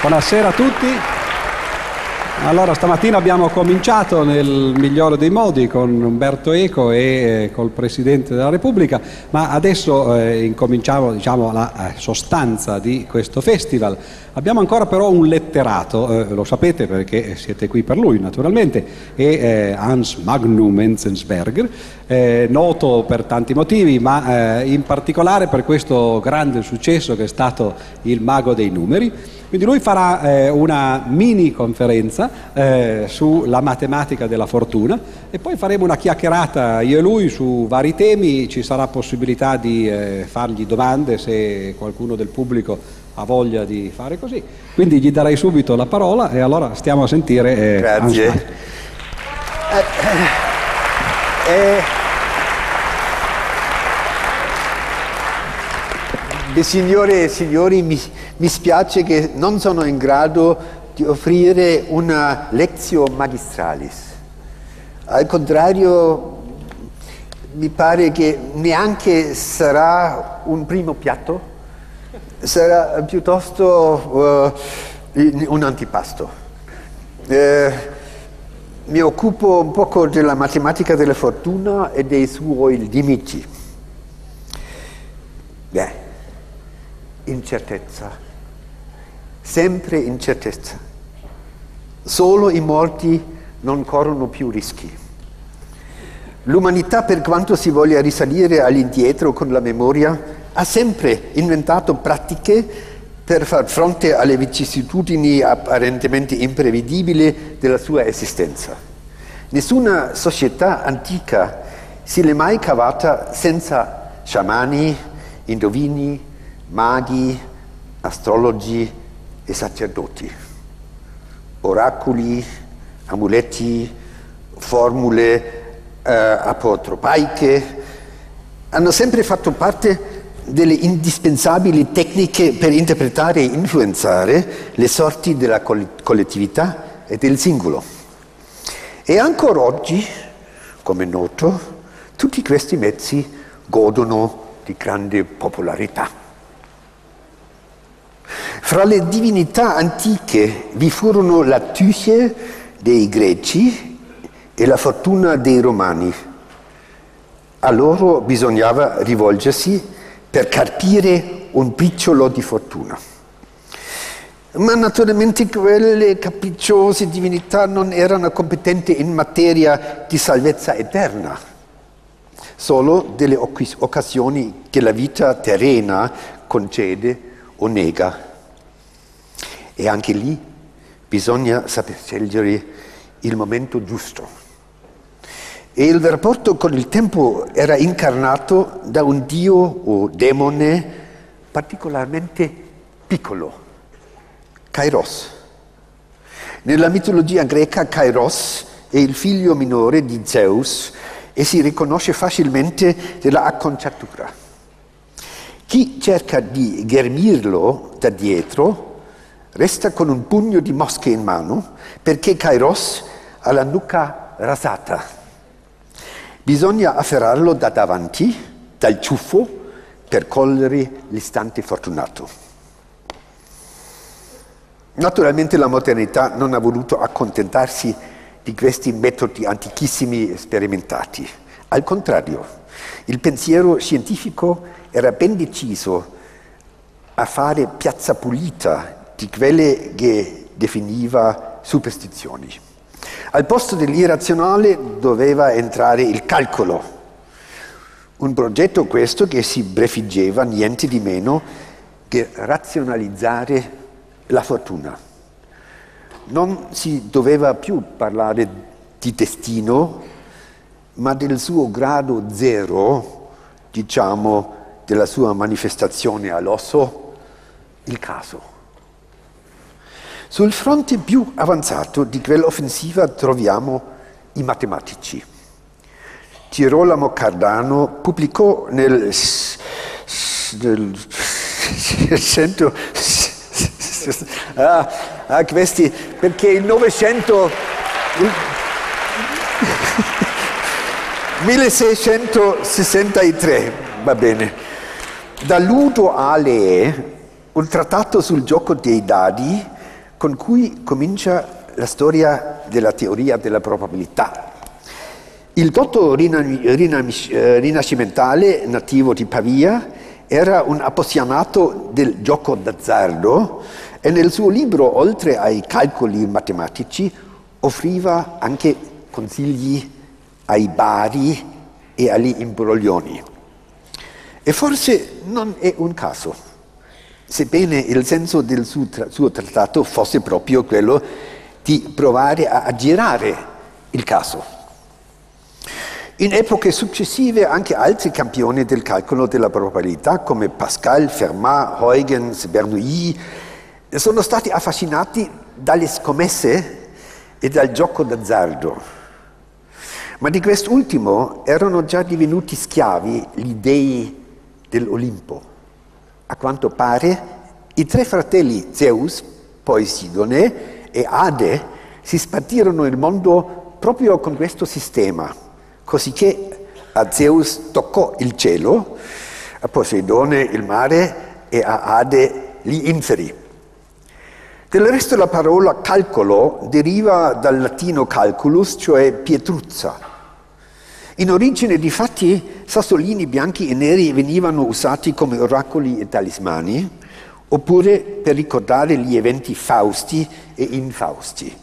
Buonasera a tutti. Allora, stamattina abbiamo cominciato nel migliore dei modi con Umberto Eco e eh, col Presidente della Repubblica, ma adesso eh, incominciamo diciamo, la eh, sostanza di questo festival. Abbiamo ancora però un letterato, eh, lo sapete perché siete qui per lui naturalmente, è eh, Hans Magnum Enzensberger, eh, noto per tanti motivi, ma in particolare per questo grande successo che è stato il Mago dei Numeri. Quindi lui farà eh, una mini conferenza eh, sulla matematica della fortuna e poi faremo una chiacchierata io e lui su vari temi, ci sarà possibilità di eh, fargli domande se qualcuno del pubblico ha voglia di fare così. Quindi gli darei subito la parola e allora stiamo a sentire. Eh, Grazie. Eh, eh, signore e signori, mi, mi spiace che non sono in grado di offrire una lezione magistralis. Al contrario, mi pare che neanche sarà un primo piatto, sarà piuttosto uh, un antipasto. Uh, mi occupo un poco della matematica della fortuna e dei suoi limiti. Beh, incertezza, sempre incertezza. Solo i morti non corrono più rischi. L'umanità, per quanto si voglia risalire all'indietro con la memoria, ha sempre inventato pratiche per far fronte alle vicissitudini apparentemente imprevedibili della sua esistenza. Nessuna società antica si è mai cavata senza sciamani, indovini, maghi, astrologi e sacerdoti, oracoli, amuletti, formule eh, apotropaiche, hanno sempre fatto parte delle indispensabili tecniche per interpretare e influenzare le sorti della collettività e del singolo. E ancora oggi, come noto, tutti questi mezzi godono di grande popolarità. Fra le divinità antiche vi furono la Tyche dei greci e la fortuna dei romani. A loro bisognava rivolgersi per carpire un picciolo di fortuna. Ma naturalmente quelle capricciose divinità non erano competenti in materia di salvezza eterna, solo delle occasioni che la vita terrena concede o nega. E anche lì bisogna saper scegliere il momento giusto. E il rapporto con il tempo era incarnato da un dio o demone particolarmente piccolo, Kairos. Nella mitologia greca Kairos è il figlio minore di Zeus e si riconosce facilmente della acconciatura. Chi cerca di ghermirlo da dietro resta con un pugno di mosche in mano perché Kairos ha la nuca rasata. Bisogna afferrarlo da davanti, dal ciuffo, per cogliere l'istante fortunato. Naturalmente la modernità non ha voluto accontentarsi di questi metodi antichissimi sperimentati. Al contrario, il pensiero scientifico era ben deciso a fare piazza pulita di quelle che definiva superstizioni. Al posto dell'irrazionale doveva entrare il calcolo, un progetto questo che si prefiggeva niente di meno che razionalizzare la fortuna. Non si doveva più parlare di destino, ma del suo grado zero, diciamo, della sua manifestazione all'osso, il caso. Sul fronte più avanzato di quell'offensiva troviamo i matematici. Girolamo Cardano pubblicò nel, nel 100 ah, ah, questi perché il 900 il, 1663 va bene da Ludo Ale un trattato sul gioco dei dadi con cui comincia la storia della teoria della probabilità. Il dotto rinascimentale nativo di Pavia era un appassionato del gioco d'azzardo e nel suo libro, oltre ai calcoli matematici, offriva anche consigli ai bari e agli imbroglioni. E forse non è un caso, sebbene il senso del suo, suo trattato fosse proprio quello di provare a aggirare il caso. In epoche successive anche altri campioni del calcolo della probabilità come Pascal, Fermat, Huygens, Bernoulli sono stati affascinati dalle scommesse e dal gioco d'azzardo. Ma di quest'ultimo erano già divenuti schiavi gli dei dell'Olimpo. A quanto pare i tre fratelli Zeus, Posidone e Ade si spartirono il mondo proprio con questo sistema cosicché a Zeus toccò il cielo, a Poseidone il mare e a Ade gli inferi. Del resto la parola calcolo deriva dal latino calculus, cioè pietruzza. In origine, difatti, sassolini bianchi e neri venivano usati come oracoli e talismani, oppure per ricordare gli eventi fausti e infausti.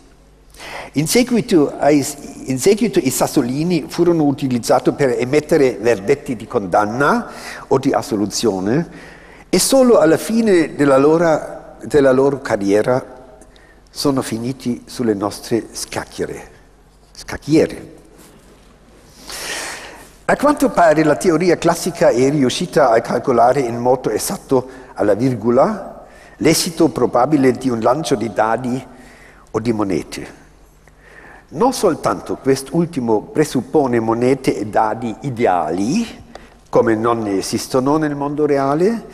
In seguito, ai, in seguito, i sassolini furono utilizzati per emettere verdetti di condanna o di assoluzione e solo alla fine della loro, della loro carriera sono finiti sulle nostre scacchiere. scacchiere. A quanto pare la teoria classica è riuscita a calcolare in modo esatto alla virgola l'esito probabile di un lancio di dadi o di monete. Non soltanto quest'ultimo presuppone monete e dadi ideali, come non esistono nel mondo reale,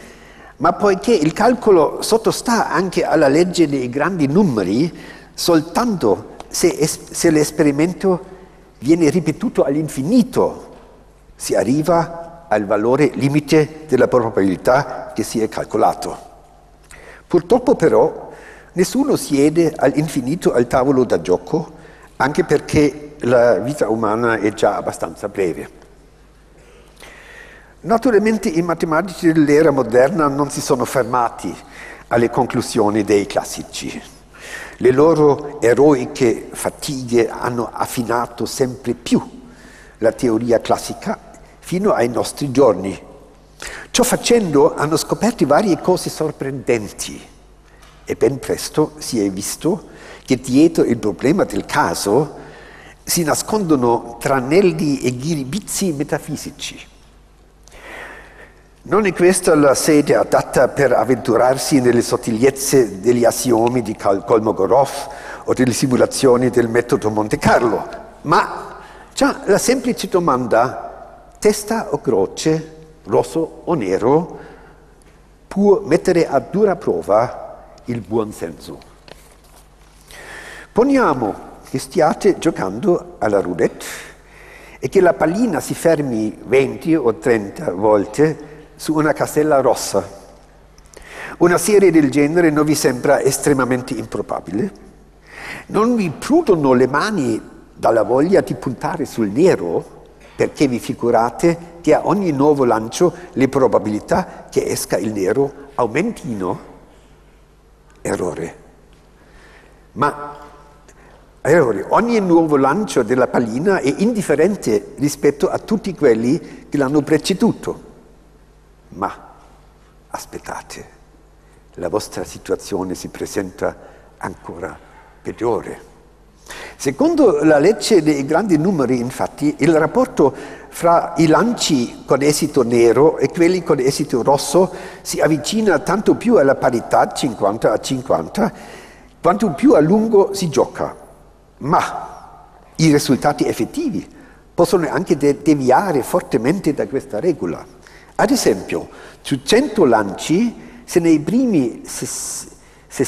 ma poiché il calcolo sottostà anche alla legge dei grandi numeri, soltanto se, se l'esperimento viene ripetuto all'infinito si arriva al valore limite della probabilità che si è calcolato. Purtroppo però nessuno siede all'infinito al tavolo da gioco anche perché la vita umana è già abbastanza breve. Naturalmente i matematici dell'era moderna non si sono fermati alle conclusioni dei classici. Le loro eroiche fatighe hanno affinato sempre più la teoria classica fino ai nostri giorni. Ciò facendo hanno scoperto varie cose sorprendenti e ben presto si è visto che dietro il problema del caso si nascondono tranelli e ghiribizzi metafisici. Non è questa la sede adatta per avventurarsi nelle sottigliezze degli assiomi di Kolmogorov o delle simulazioni del metodo Monte Carlo, ma già la semplice domanda testa o croce, rosso o nero, può mettere a dura prova il buon senso. Poniamo che stiate giocando alla roulette e che la pallina si fermi 20 o 30 volte su una casella rossa. Una serie del genere non vi sembra estremamente improbabile? Non vi prudono le mani dalla voglia di puntare sul nero perché vi figurate che a ogni nuovo lancio le probabilità che esca il nero aumentino? Errore. Ma allora, ogni nuovo lancio della pallina è indifferente rispetto a tutti quelli che l'hanno preceduto. Ma aspettate, la vostra situazione si presenta ancora peggiore. Secondo la legge dei grandi numeri, infatti, il rapporto fra i lanci con esito nero e quelli con esito rosso si avvicina tanto più alla parità 50 a 50, quanto più a lungo si gioca ma i risultati effettivi possono anche deviare fortemente da questa regola. Ad esempio, su 100 lanci, se nei primi 60, se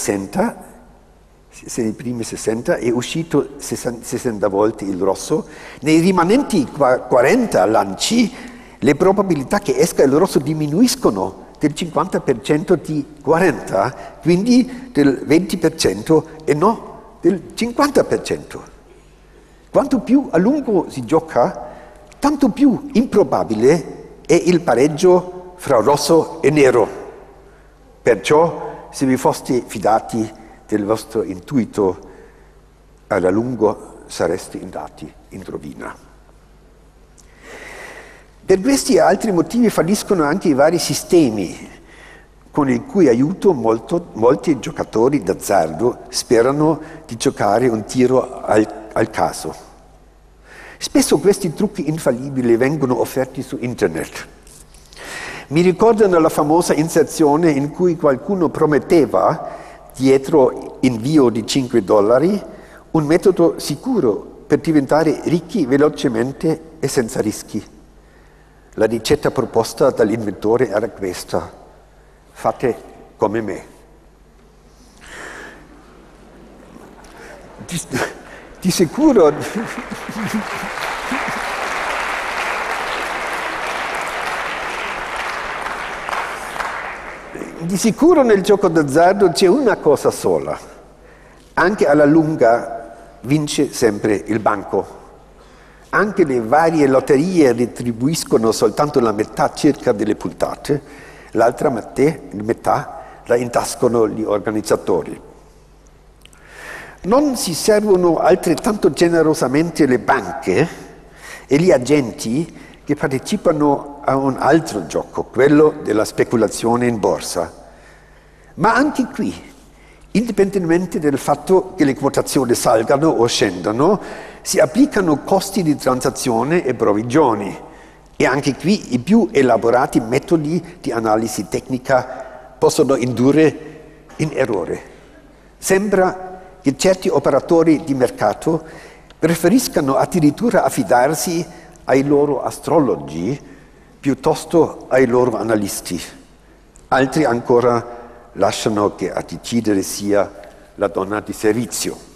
nei primi 60 è uscito 60 volte il rosso, nei rimanenti 40 lanci le probabilità che esca il rosso diminuiscono del 50% di 40, quindi del 20% e non del 50%. Quanto più a lungo si gioca, tanto più improbabile è il pareggio fra rosso e nero. Perciò, se vi foste fidati del vostro intuito, alla lungo sareste andati in rovina. Per questi e altri motivi falliscono anche i vari sistemi con il cui aiuto molto, molti giocatori d'azzardo sperano di giocare un tiro al, al caso. Spesso questi trucchi infallibili vengono offerti su internet. Mi ricordano la famosa inserzione in cui qualcuno prometteva, dietro invio di 5 dollari, un metodo sicuro per diventare ricchi velocemente e senza rischi. La ricetta proposta dall'inventore era questa. Fate come me. Di, di sicuro... Di sicuro nel gioco d'azzardo c'è una cosa sola. Anche alla lunga vince sempre il banco. Anche le varie lotterie retribuiscono soltanto la metà circa delle puntate, l'altra metà la intascano gli organizzatori. Non si servono altrettanto generosamente le banche e gli agenti che partecipano a un altro gioco, quello della speculazione in borsa. Ma anche qui, indipendentemente dal fatto che le quotazioni salgano o scendano, si applicano costi di transazione e provvigioni e anche qui i più elaborati metodi di analisi tecnica possono indurre in errore. Sembra che certi operatori di mercato preferiscano addirittura affidarsi ai loro astrologi piuttosto ai loro analisti. Altri ancora lasciano che a decidere sia la donna di servizio.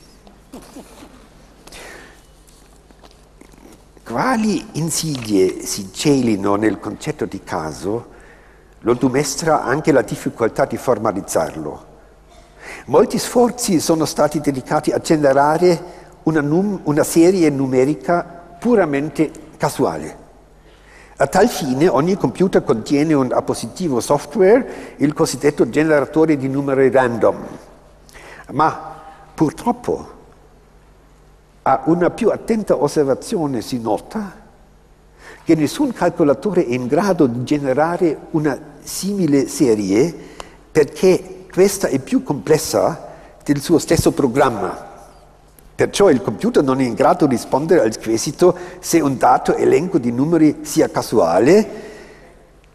Quali insidie si celino nel concetto di caso lo dimostra anche la difficoltà di formalizzarlo. Molti sforzi sono stati dedicati a generare una, num- una serie numerica puramente casuale. A tal fine ogni computer contiene un appositivo software, il cosiddetto generatore di numeri random. Ma purtroppo a una più attenta osservazione si nota che nessun calcolatore è in grado di generare una simile serie perché questa è più complessa del suo stesso programma. Perciò il computer non è in grado di rispondere al quesito se un dato elenco di numeri sia casuale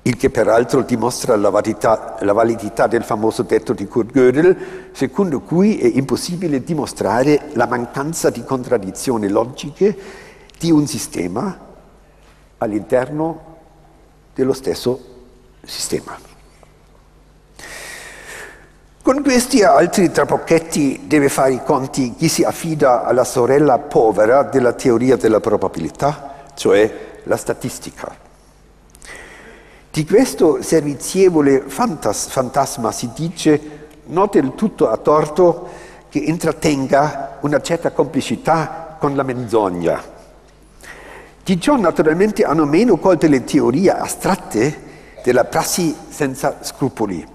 il che peraltro dimostra la validità, la validità, del famoso detto di Kurt Gödel, secondo cui è impossibile dimostrare la mancanza di contraddizioni logiche di un sistema all'interno dello stesso sistema. Con questi e altri trapocchetti deve fare i conti chi si affida alla sorella povera della teoria della probabilità, cioè la statistica. Di questo servizievole fantas- fantasma si dice, non del tutto a torto, che intrattenga una certa complicità con la menzogna. Di ciò naturalmente hanno meno colte le teorie astratte della prassi senza scrupoli.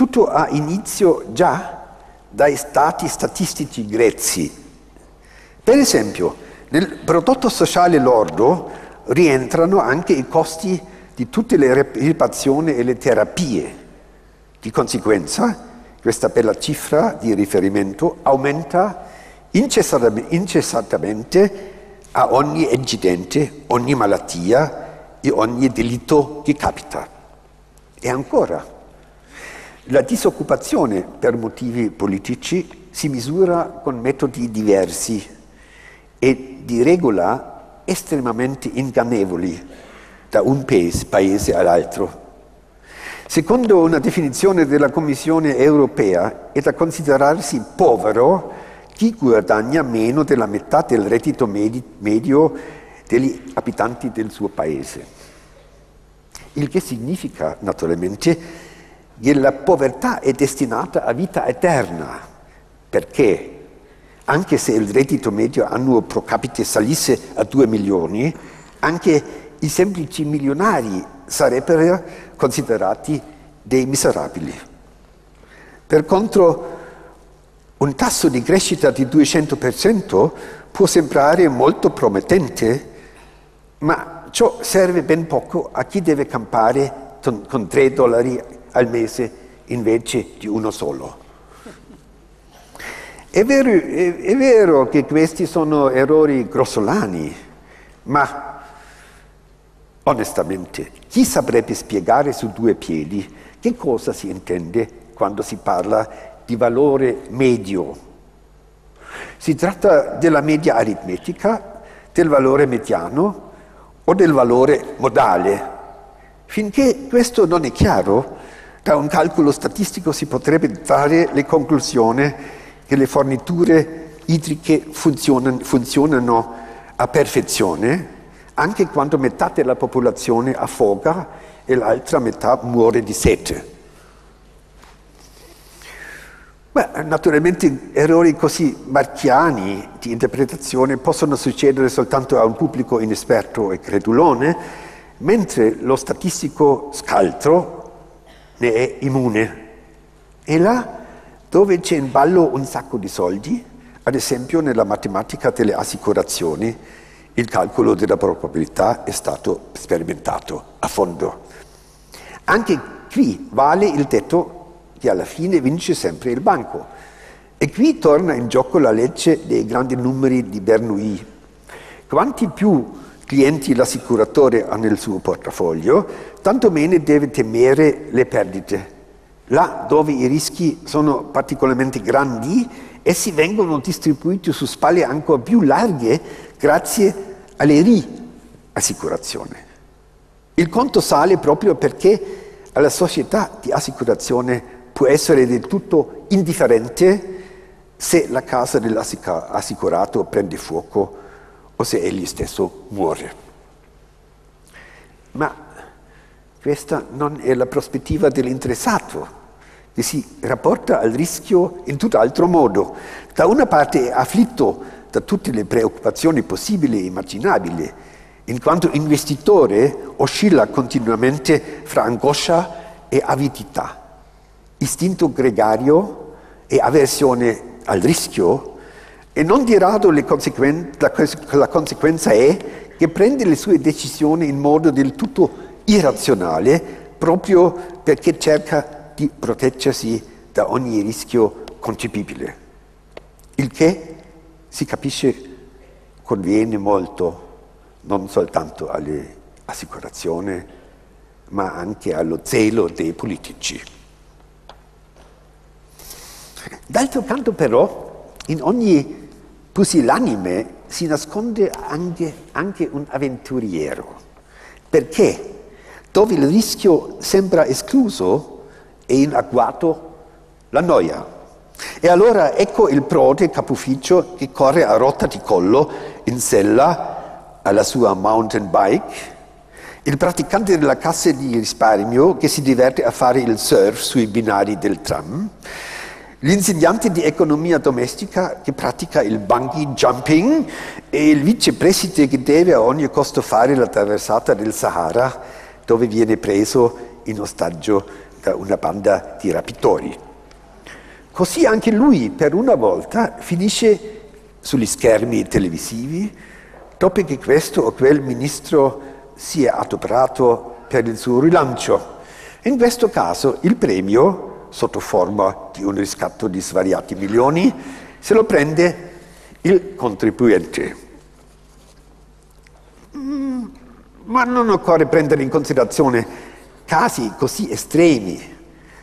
Tutto ha inizio già dai stati statistici grezzi. Per esempio, nel prodotto sociale lordo rientrano anche i costi di tutte le ripazioni e le terapie. Di conseguenza, questa bella cifra di riferimento aumenta incessantemente a ogni incidente, ogni malattia e ogni delitto che capita. E ancora, la disoccupazione per motivi politici si misura con metodi diversi e di regola estremamente ingannevoli da un paese all'altro. Secondo una definizione della Commissione europea è da considerarsi povero chi guadagna meno della metà del reddito medio degli abitanti del suo paese. il che significa naturalmente la povertà è destinata a vita eterna, perché anche se il reddito medio annuo pro capite salisse a 2 milioni, anche i semplici milionari sarebbero considerati dei miserabili. Per contro, un tasso di crescita di 200% può sembrare molto promettente, ma ciò serve ben poco a chi deve campare con 3 dollari al mese invece di uno solo. È vero, è, è vero che questi sono errori grossolani, ma onestamente chi saprebbe spiegare su due piedi che cosa si intende quando si parla di valore medio? Si tratta della media aritmetica, del valore mediano o del valore modale. Finché questo non è chiaro, da un calcolo statistico si potrebbe trarre le conclusioni che le forniture idriche funzionano, funzionano a perfezione anche quando metà della popolazione affoga e l'altra metà muore di sete. Beh, naturalmente errori così marchiani di interpretazione possono succedere soltanto a un pubblico inesperto e credulone, mentre lo statistico scaltro ne è immune. E là dove c'è in ballo un sacco di soldi, ad esempio nella matematica delle assicurazioni, il calcolo della probabilità è stato sperimentato a fondo. Anche qui vale il detto che alla fine vince sempre il banco. E qui torna in gioco la legge dei grandi numeri di Bernoulli. Quanti più clienti l'assicuratore ha nel suo portafoglio, tanto meno deve temere le perdite. Là dove i rischi sono particolarmente grandi, essi vengono distribuiti su spalle ancora più larghe grazie alle riassicurazioni. Il conto sale proprio perché alla società di assicurazione può essere del tutto indifferente se la casa dell'assicurato prende fuoco o se egli stesso muore. Ma questa non è la prospettiva dell'interessato, che si rapporta al rischio in tutt'altro modo. Da una parte è afflitto da tutte le preoccupazioni possibili e immaginabili, in quanto investitore oscilla continuamente fra angoscia e avidità, istinto gregario e avversione al rischio e non di rado conseguen- la, la conseguenza è che prende le sue decisioni in modo del tutto irrazionale proprio perché cerca di proteggersi da ogni rischio concepibile. Il che si capisce conviene molto non soltanto alle assicurazioni, ma anche allo zelo dei politici. D'altro canto però, in ogni pusillanime si nasconde anche, anche un avventuriero, perché? Dove il rischio sembra escluso è in agguato la noia. E allora ecco il prode capufficio che corre a rotta di collo in sella alla sua mountain bike, il praticante della cassa di risparmio che si diverte a fare il surf sui binari del tram, l'insegnante di economia domestica che pratica il bungee jumping e il vicepresidente che deve a ogni costo fare la traversata del Sahara dove viene preso in ostaggio da una banda di rapitori. Così anche lui per una volta finisce sugli schermi televisivi dopo che questo o quel ministro si è adoperato per il suo rilancio. In questo caso il premio sotto forma di un riscatto di svariati milioni, se lo prende il contribuente. Mm, ma non occorre prendere in considerazione casi così estremi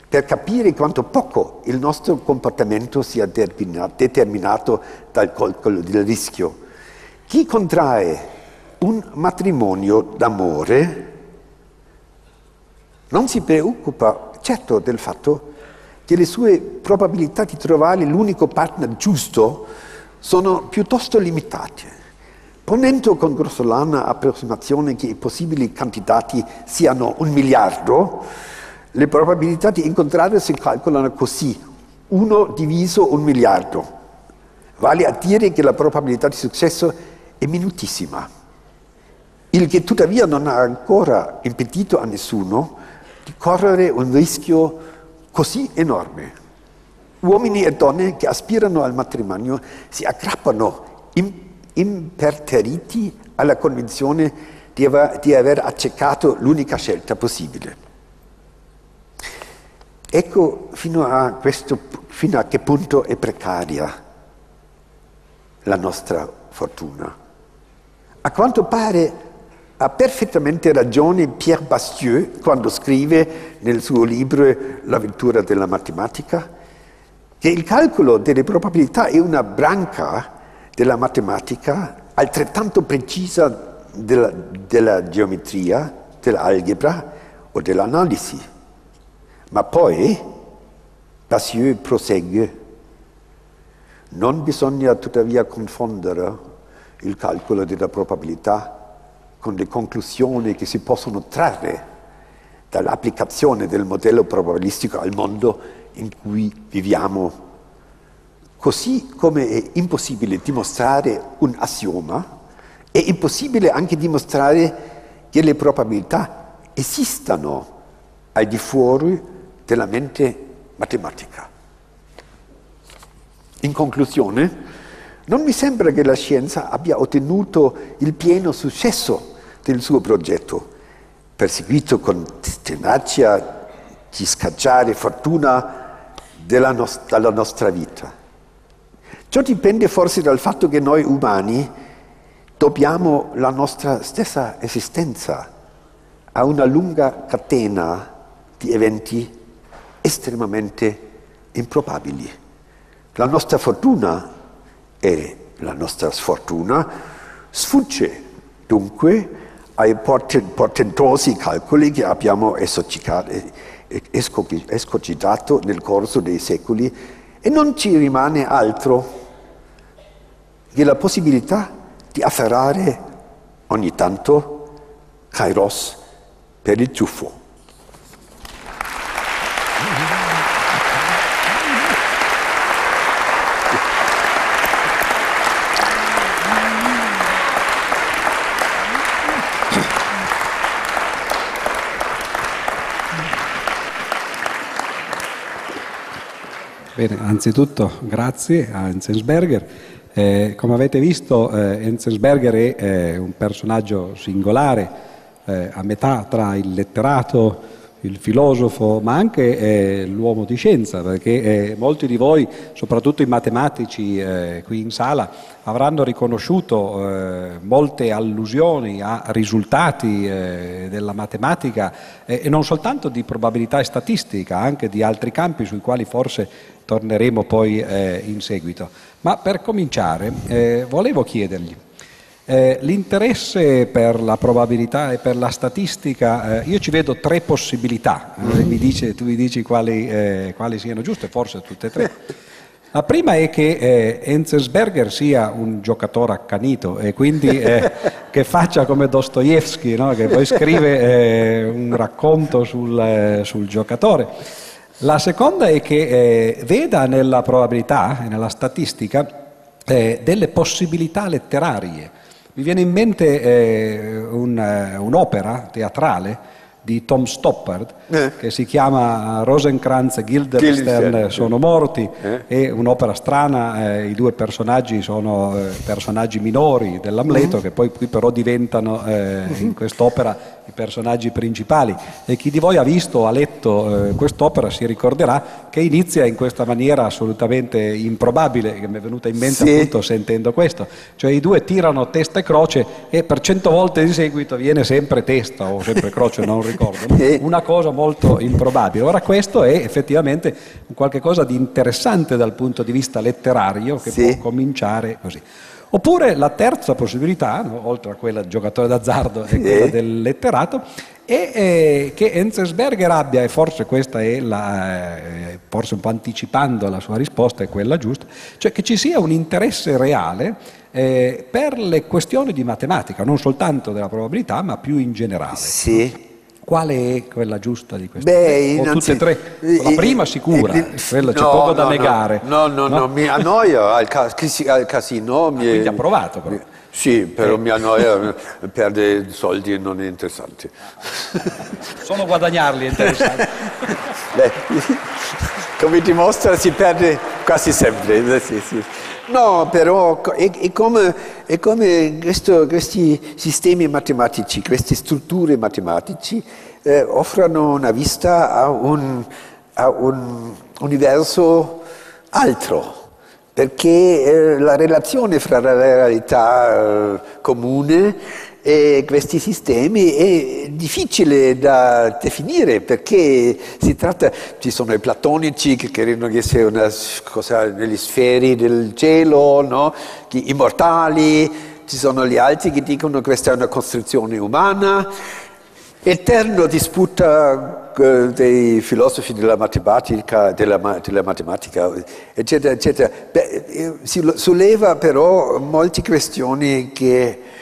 per capire quanto poco il nostro comportamento sia determinato dal calcolo del rischio. Chi contrae un matrimonio d'amore non si preoccupa certo del fatto che le sue probabilità di trovare l'unico partner giusto sono piuttosto limitate. Ponendo con grossolana approssimazione che i possibili candidati siano un miliardo, le probabilità di incontrare si calcolano così, uno diviso un miliardo. Vale a dire che la probabilità di successo è minutissima, il che tuttavia non ha ancora impedito a nessuno di correre un rischio così enorme. Uomini e donne che aspirano al matrimonio si aggrappano imperterriti alla convinzione di aver, di aver accettato l'unica scelta possibile. Ecco fino a, questo, fino a che punto è precaria la nostra fortuna. A quanto pare ha perfettamente ragione Pierre Bastieux quando scrive nel suo libro L'avventura della matematica che il calcolo delle probabilità è una branca della matematica altrettanto precisa della, della geometria, dell'algebra o dell'analisi. Ma poi Bassieux prosegue. Non bisogna tuttavia confondere il calcolo della probabilità con le conclusioni che si possono trarre dall'applicazione del modello probabilistico al mondo in cui viviamo. Così come è impossibile dimostrare un assioma, è impossibile anche dimostrare che le probabilità esistano al di fuori della mente matematica. In conclusione, non mi sembra che la scienza abbia ottenuto il pieno successo del suo progetto, perseguito con tenacia di scacciare fortuna nos- dalla nostra vita. Ciò dipende forse dal fatto che noi umani dobbiamo la nostra stessa esistenza a una lunga catena di eventi estremamente improbabili. La nostra fortuna e la nostra sfortuna sfugge dunque ai portentosi calcoli che abbiamo escogitato nel corso dei secoli e non ci rimane altro che la possibilità di afferrare ogni tanto Kairos per il ciuffo. Bene, anzitutto grazie a Enzensberger. Eh, come avete visto, eh, Enzensberger è eh, un personaggio singolare, eh, a metà tra il letterato, il filosofo, ma anche eh, l'uomo di scienza, perché eh, molti di voi, soprattutto i matematici eh, qui in sala, avranno riconosciuto eh, molte allusioni a risultati eh, della matematica eh, e non soltanto di probabilità e statistica, anche di altri campi sui quali forse torneremo poi in seguito. Ma per cominciare volevo chiedergli, eh, l'interesse per la probabilità e per la statistica, eh, io ci vedo tre possibilità, eh, mi dice, tu mi dici quali, eh, quali, siano giuste, forse tutte e tre. La prima è che eh, Enzensberger sia un giocatore accanito e quindi eh, che faccia come Dostoevsky, no? che poi scrive un racconto sul, sul, giocatore. La seconda è che veda nella probabilità e nella statistica delle possibilità letterarie mi viene in mente eh, un, uh, un'opera teatrale di Tom Stoppard eh. che si chiama Rosencrantz e Guildenstern sono morti, eh. è un'opera strana, eh, i due personaggi sono eh, personaggi minori dell'Amleto mm. che poi qui però diventano eh, in quest'opera i personaggi principali e chi di voi ha visto o ha letto eh, quest'opera si ricorderà che inizia in questa maniera assolutamente improbabile, che mi è venuta in mente sì. appunto sentendo questo, cioè i due tirano testa e croce e per cento volte di seguito viene sempre testa o sempre croce, non ricordo, una cosa molto improbabile. Ora questo è effettivamente qualcosa di interessante dal punto di vista letterario che sì. può cominciare così. Oppure la terza possibilità, no, oltre a quella del giocatore d'azzardo e quella del letterato, è eh, che Enzensberger abbia, e forse questa è la, eh, forse un po' anticipando la sua risposta, è quella giusta, cioè che ci sia un interesse reale eh, per le questioni di matematica, non soltanto della probabilità, ma più in generale. Sì. Quale è quella giusta di queste Beh, tre? O tutte e tre? La prima sicura, eh, quella c'è no, poco da no, negare. No, no, no, mi annoia al, ca- al casino. mi- Quindi ha provato però. Sì, però mi annoia, perde soldi e non è interessante. Solo guadagnarli è interessante. Beh, come dimostra si perde quasi sempre. sì, sì. No, però è, è come, è come questo- questi sistemi matematici, queste strutture matematici eh, offrono una vista a un, a un universo altro, perché eh, la relazione fra la realtà eh, comune e questi sistemi è difficile da definire perché si tratta, ci sono i platonici che credono che sia una cosa nelle sfere del cielo, no? gli immortali, ci sono gli altri che dicono che questa è una costruzione umana, eterno disputa eh, dei filosofi della matematica, della, della matematica eccetera, eccetera. Beh, eh, si solleva però molte questioni che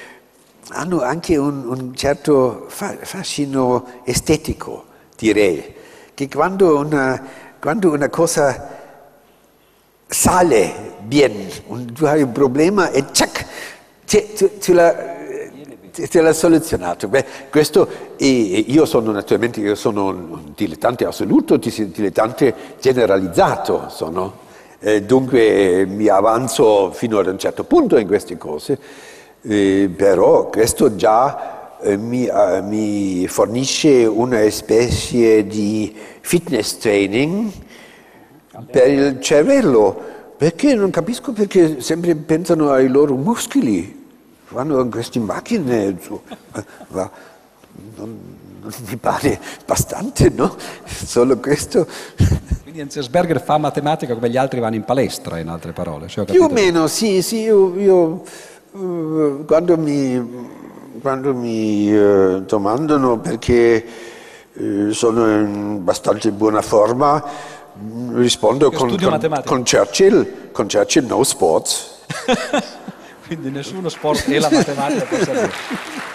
hanno anche un, un certo fa- fascino estetico, direi, che quando una, quando una cosa sale bien, un- tu hai un problema e ciac, te, te- te la, te- l'ha soluzionato. Beh, questo, io sono naturalmente io sono un dilettante assoluto, dis- dilettante generalizzato sono. Eh, dunque mi avanzo fino ad un certo punto in queste cose, eh, però questo già eh, mi, eh, mi fornisce una specie di fitness training per il cervello, perché non capisco perché sempre pensano ai loro muscoli, vanno in queste macchine, su, eh, ma non, non mi pare bastante, no? Solo questo. Quindi Enzensberger fa matematica come gli altri vanno in palestra, in altre parole. ho Più o meno, sì, sì, io, io, quando mi, quando mi eh, domandano perché eh, sono in abbastanza buona forma, mh, rispondo con, con, con Churchill, con Churchill no sports. Quindi nessuno sport e la matematica può servire.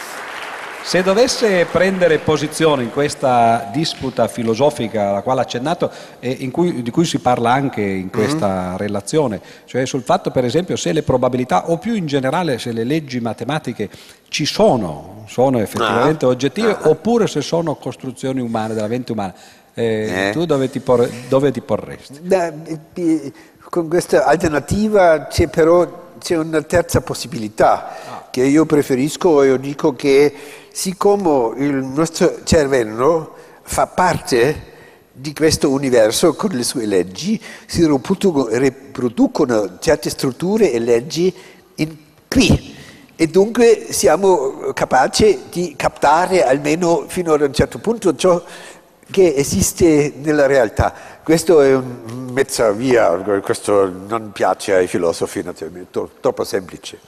Se dovesse prendere posizione in questa disputa filosofica alla quale ha accennato e in cui- di cui si parla anche in questa relazione, cioè sul fatto per esempio se le probabilità o più in generale se le leggi matematiche ci sono, sono effettivamente oggettive oppure se sono costruzioni umane, della mente umana, eh, Eh. tu dove ti, por- dove ti porresti? Da- con questa alternativa c'è però c'è una terza possibilità che io preferisco e io dico che siccome il nostro cervello fa parte di questo universo con le sue leggi, si riproducono certe strutture e leggi in qui. E dunque siamo capaci di captare almeno fino ad un certo punto ciò che esiste nella realtà. Questo è un mezza via, questo non piace ai filosofi naturalmente, tro- troppo semplice.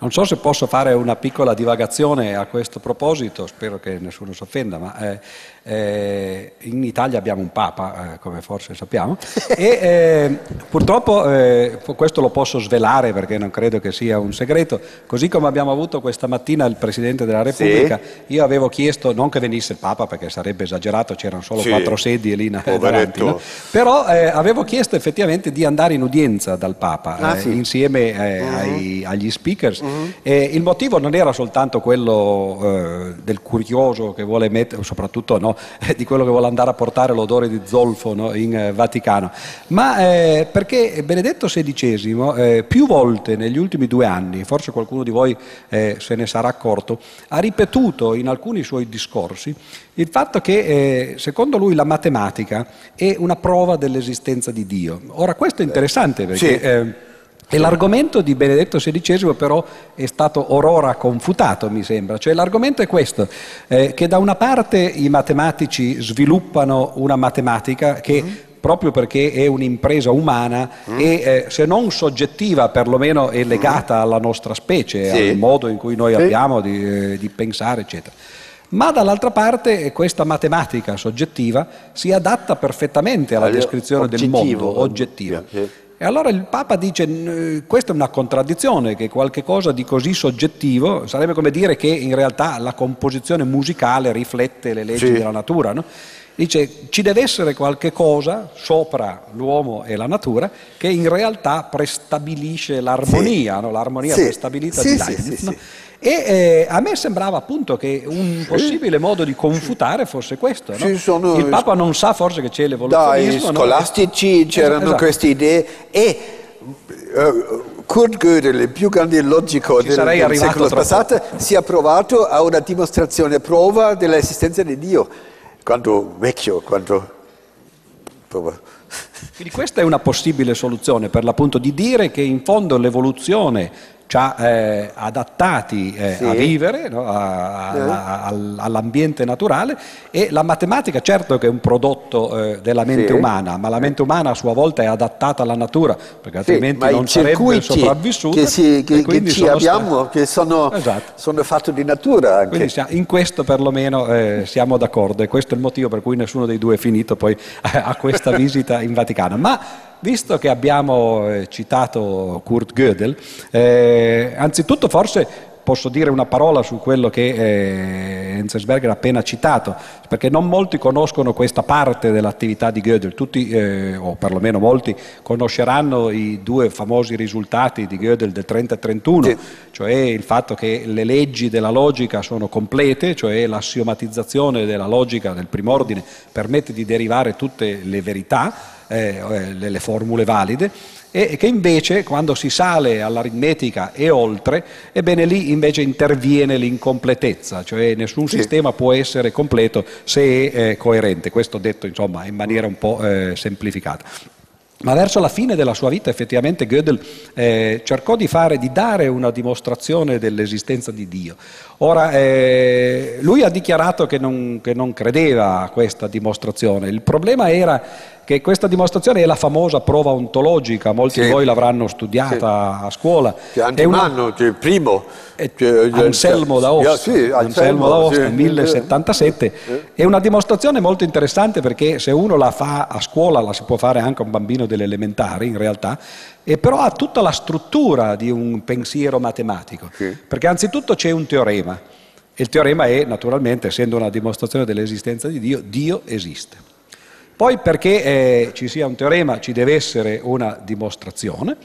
Non so se posso fare una piccola divagazione a questo proposito, spero che nessuno si offenda, ma eh, eh, in Italia abbiamo un Papa, eh, come forse sappiamo, e eh, purtroppo eh, questo lo posso svelare perché non credo che sia un segreto, così come abbiamo avuto questa mattina il Presidente della Repubblica, io avevo chiesto non che venisse il Papa perché sarebbe esagerato, c'erano solo Sì. quattro sedie lì davanti, no? però eh, avevo chiesto effettivamente di andare in udienza dal Papa Ah, eh, sì. insieme eh, ai- agli speakers. E il motivo non era soltanto quello del curioso che vuole mettere, soprattutto no, di quello che vuole andare a portare l'odore di zolfo no, in eh, Vaticano, ma eh, perché Benedetto XVI eh, più volte negli ultimi due anni, forse qualcuno di voi eh, se ne sarà accorto, ha ripetuto in alcuni suoi discorsi il fatto che eh, secondo lui la matematica è una prova dell'esistenza di Dio. Ora questo è interessante perché... Sì. Eh, e l'argomento di Benedetto XVI però è stato orora confutato, mi sembra. Cioè l'argomento è questo, eh, che da una parte i matematici sviluppano una matematica che proprio perché è un'impresa umana mm. e eh, se non soggettiva perlomeno è legata mm. alla nostra specie, sì. al modo in cui noi sì. abbiamo di, eh, di pensare, eccetera. Ma dall'altra parte questa matematica soggettiva si adatta perfettamente alla descrizione oggettivo, del mondo oggettivo. Sì. E allora il Papa dice questa è una contraddizione, che qualche cosa di così soggettivo sarebbe come dire che in realtà la composizione musicale riflette le leggi sì. della natura. No? Dice ci deve essere qualche cosa sopra l'uomo e la natura che in realtà prestabilisce l'armonia, sì. no? l'armonia sì. prestabilita sì, di Leibniz. No? E eh, a me sembrava appunto che un possibile modo di confutare fosse questo. No? Sono... Il Papa non sa forse che c'è l'evoluzionismo. Dai scolastici no? c'erano esatto. queste idee e uh, Kurt Gödel, il più grande logico del, del secolo passato, si è provato a una dimostrazione prova dell'esistenza di Dio quando vecchio, quando... Quindi questa è una possibile soluzione per l'appunto di dire che in fondo l'evoluzione ci ha eh, adattati eh, sì. a vivere no? a, a, a, all'ambiente naturale e la matematica certo che è un prodotto eh, della mente sì. umana, ma la mente umana a sua volta è adattata alla natura, perché altrimenti sì, non sarebbe sopravvissuta. Che, si, che, che ci abbiamo, stati... che sono, esatto. sono fatti di natura anche. Quindi in questo perlomeno eh, siamo d'accordo e questo è il motivo per cui nessuno dei due è finito poi a questa visita in Vaticano. Ma visto che abbiamo eh, citato Kurt Gödel, eh, anzitutto forse posso dire una parola su quello che eh, Enzensberger ha appena citato, perché non molti conoscono questa parte dell'attività di Gödel, tutti, eh, o perlomeno molti, conosceranno i due famosi risultati di Gödel del 30 e 31, sì. cioè il fatto che le leggi della logica sono complete, cioè l'assiomatizzazione della logica del primordine permette di derivare tutte le verità, eh, eh, le, le formule valide, e che invece quando si sale all'aritmetica e oltre, ebbene lì invece interviene l'incompletezza, cioè nessun sì. sistema può essere completo se è eh, coerente, questo detto insomma in maniera un po' eh, semplificata. Ma verso la fine della sua vita effettivamente Gödel eh, cercò di, fare, di dare una dimostrazione dell'esistenza di Dio. Ora, eh, lui ha dichiarato che non, che non credeva a questa dimostrazione, il problema era che questa dimostrazione è la famosa prova ontologica, molti sì. di voi l'avranno studiata sì. a scuola. Che Antimanno, una... il primo. Che, Anselmo da Ostia, sì, Anselmo, Anselmo da Ostia, 1077. È una dimostrazione molto interessante perché se uno la fa a scuola la si può fare anche a un bambino delle elementari in realtà, e però ha tutta la struttura di un pensiero matematico. Perché anzitutto c'è un teorema. E il teorema è, naturalmente, essendo una dimostrazione dell'esistenza di Dio, Dio esiste. Poi perché eh, ci sia un teorema ci deve essere una dimostrazione,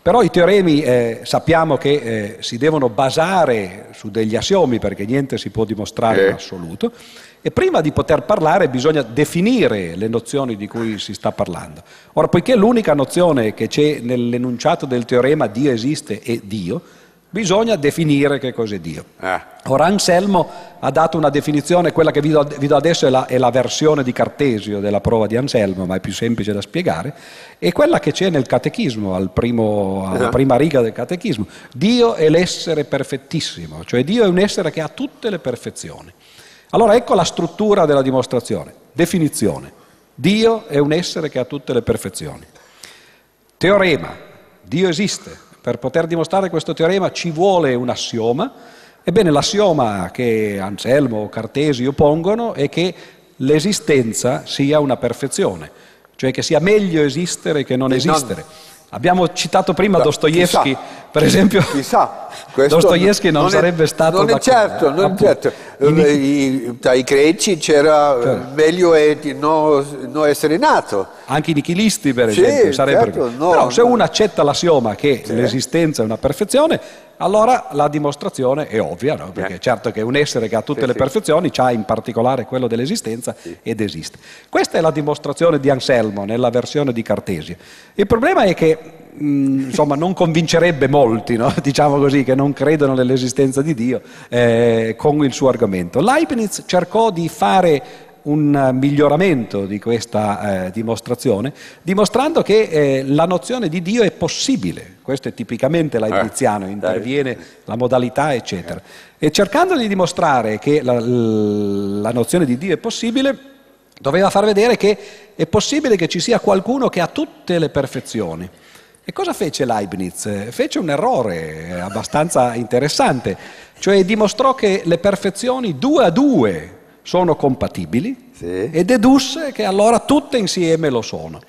però i teoremi eh, sappiamo che eh, si devono basare su degli assiomi perché niente si può dimostrare in assoluto e prima di poter parlare bisogna definire le nozioni di cui si sta parlando. Ora, poiché l'unica nozione che c'è nell'enunciato del teorema Dio esiste è Dio, Bisogna definire che cos'è Dio. Eh. Ora Anselmo ha dato una definizione, quella che vi do, vi do adesso è la, è la, versione di Cartesio della prova di Anselmo, ma è più semplice da spiegare, è quella che c'è nel catechismo, al primo, alla eh. prima riga del catechismo. Dio è l'essere perfettissimo, cioè Dio è un essere che ha tutte le perfezioni. Allora ecco la struttura della dimostrazione. Definizione. Dio è un essere che ha tutte le perfezioni. Teorema. Dio esiste per poter dimostrare questo teorema ci vuole un assioma. Ebbene, l'assioma che Anselmo o Cartesio pongono è che l'esistenza sia una perfezione, cioè che sia meglio esistere che non esistere. Abbiamo citato prima da, Dostoevsky, per esempio. Chissà, Dostoevsky non, non, sarebbe stato non è certo, non è certo. I, tra i greci c'era certo. meglio è di non no essere nato. Anche i nichilisti, per esempio, sì, sarebbero. Certo, no, Però se uno accetta l'assioma che sì. l'esistenza è una perfezione, allora la dimostrazione è ovvia, no? perché eh. certo che un essere che ha tutte sì, le perfezioni ha in particolare quello dell'esistenza sì. ed esiste. Questa è la dimostrazione di Anselmo nella versione di Cartesio. Il problema è che mh, mm, insomma, non convincerebbe molti, no? diciamo così, che non credono nell'esistenza di Dio eh, con il suo argomento. Leibniz cercò di fare un miglioramento di questa eh, dimostrazione, dimostrando che eh, la nozione di Dio è possibile, questo è tipicamente leibniziano, eh, interviene la modalità, eccetera. E cercando di dimostrare che la, la nozione di Dio è possibile, Doveva far vedere che è possibile che ci sia qualcuno che ha tutte le perfezioni. E cosa fece Leibniz? Fece un errore abbastanza interessante, cioè dimostrò che le perfezioni due a due sono compatibili sì. e dedusse che allora tutte insieme lo sono.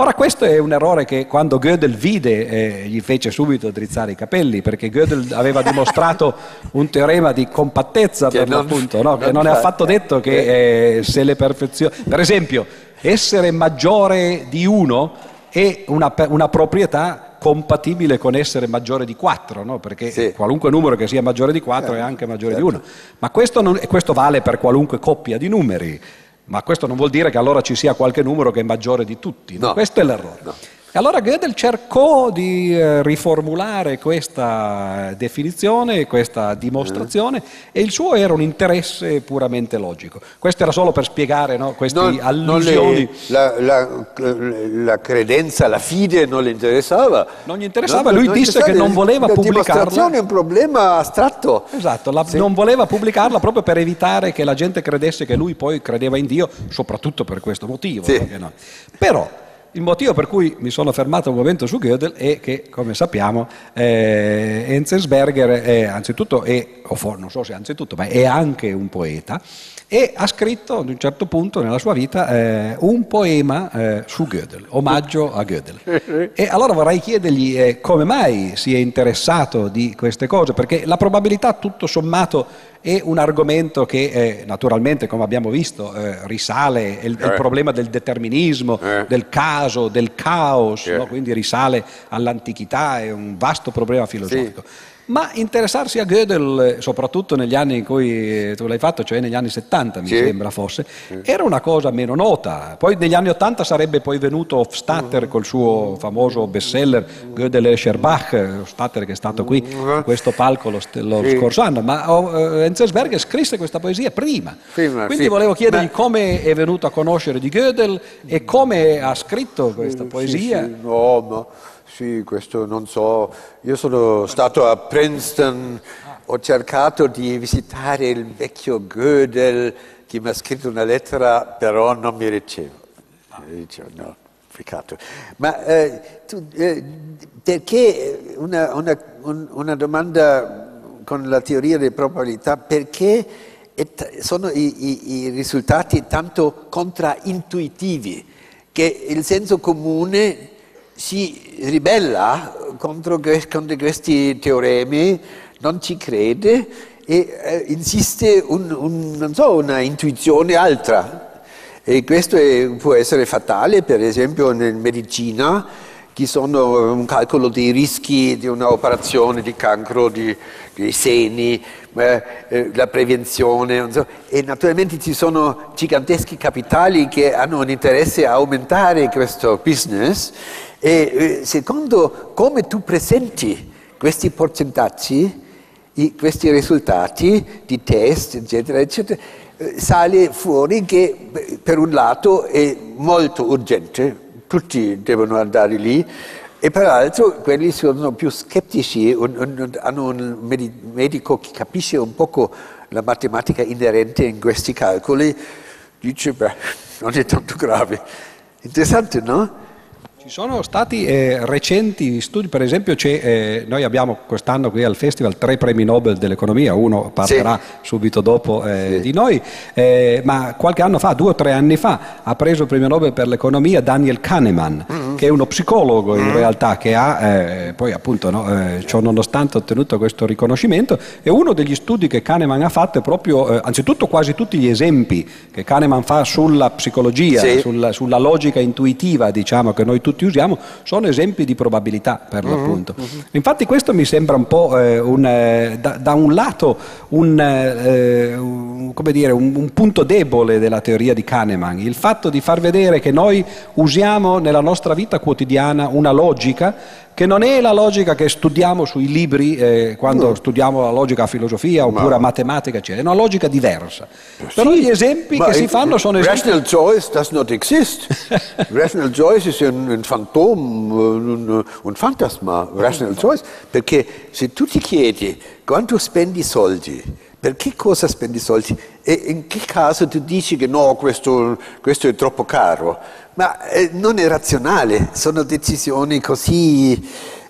Ora questo è un errore che quando Gödel vide eh, gli fece subito drizzare i capelli perché Gödel aveva dimostrato un teorema di compattezza che per non, l'appunto, no? che non è affatto detto che eh, se le perfezioni... Per esempio, essere maggiore di uno è una, una proprietà compatibile con essere maggiore di 4, no? perché sì. qualunque numero che sia maggiore di 4 è anche maggiore certo. di 1. Ma questo, non, questo vale per qualunque coppia di numeri. Ma questo non vuol dire che allora ci sia qualche numero che è maggiore di tutti. No. Questo è l'errore. Allora Gödel cercò di eh, riformulare questa definizione, questa dimostrazione, mm. e il suo era un interesse puramente logico. Questo era solo per spiegare no, queste non, allusioni. Non le, la, la, la, credenza, la fide non le interessava. Non gli interessava, non, lui disse che non voleva la pubblicarla. La dimostrazione è un problema astratto. Esatto, la, sì. non voleva pubblicarla proprio per evitare che la gente credesse che lui poi credeva in Dio, soprattutto per questo motivo. Sì. No? Però il motivo per cui mi sono fermato un momento su Gödel è che, come sappiamo, eh, Enzensberger è anzitutto, è, o for, non so se anzitutto, ma è anche un poeta e ha scritto ad un certo punto nella sua vita eh, un poema eh, su Gödel, omaggio a Gödel. E allora vorrei chiedergli eh, come mai si è interessato di queste cose, perché la probabilità tutto sommato è un argomento che eh, naturalmente, come abbiamo visto, eh, risale al eh. problema del determinismo, del caso, del caos, no? quindi risale all'antichità, è un vasto problema filosofico. Sì. Ma interessarsi a Gödel, soprattutto negli anni in cui tu l'hai fatto, cioè negli anni 70 mi sì. sembra fosse, era una cosa meno nota. Poi negli anni 80 sarebbe poi venuto Hofstadter col suo famoso bestseller Gödel e Scherbach, Hofstadter che è stato qui in questo palco lo, lo sì. scorso anno, ma Enzensberger scrisse questa poesia prima. prima Quindi volevo chiedergli ma... come è venuto a conoscere di Gödel e come ha scritto questa poesia. No, no. Sì, questo non so. Io sono stato a Princeton, ho cercato di visitare il vecchio Gödel che mi ha scritto una lettera, però non mi riceve. Dicevo, no, peccato. Ma eh, tu, eh, perché una, una, un, una, domanda con la teoria delle probabilità, perché sono i, i, i risultati tanto contraintuitivi che il senso comune si ribella contro, questi teoremi, non ci crede e eh, insiste un, un, so, una intuizione altra. E questo è, può essere fatale, per esempio, in medicina, ci sono un calcolo dei rischi di un'operazione di cancro di, dei seni, eh, eh, la prevenzione, so. e naturalmente ci sono giganteschi capitali che hanno un interesse a aumentare questo business e eh, secondo come tu presenti questi percentaggi, questi risultati di test, eccetera, eccetera, eh, sale fuori che per un lato è molto urgente, tutti devono andare lì, e peraltro quelli sono più scettici, un, un, hanno un medico che capisce un poco la matematica inerente in questi calcoli, dice, beh, non è tanto grave. Interessante, no? Ci sono stati eh, recenti studi, per esempio eh, noi abbiamo quest'anno qui al Festival tre premi Nobel dell'economia, uno parlerà sì. subito dopo eh, sì. di noi, eh, ma qualche anno fa, due o tre anni fa, ha preso il premio Nobel per l'economia Daniel Kahneman, mm-hmm. che è uno psicologo in mm-hmm. realtà che ha, eh, poi appunto, no, eh, ciò nonostante ottenuto questo riconoscimento, e uno degli studi che Kahneman ha fatto è proprio, anzitutto quasi tutti gli esempi che Kahneman fa sulla psicologia, sì. sulla, sulla logica intuitiva, diciamo, che noi tutti tutti usiamo, sono esempi di probabilità per uh-huh, l'appunto. Uh-huh. Infatti questo mi sembra un po' eh, un, eh, da, da, un lato un, eh, un, dire, un, punto debole della teoria di Kahneman, il fatto di far vedere che noi usiamo nella nostra vita quotidiana una logica che non è la logica che studiamo sui libri eh, quando no. studiamo la logica a filosofia oppure ma... a matematica, eccetera. è una logica diversa. Sì, Però gli esempi che si fanno sono esempi... Rational choice does not exist. rational choice è un, un fantom, un, un fantasma, rational choice, perché se tu ti chiedi quanto spendi soldi per che cosa spendi soldi? E in che caso tu dici che no, questo, questo è troppo caro? Ma eh, non è razionale, sono decisioni così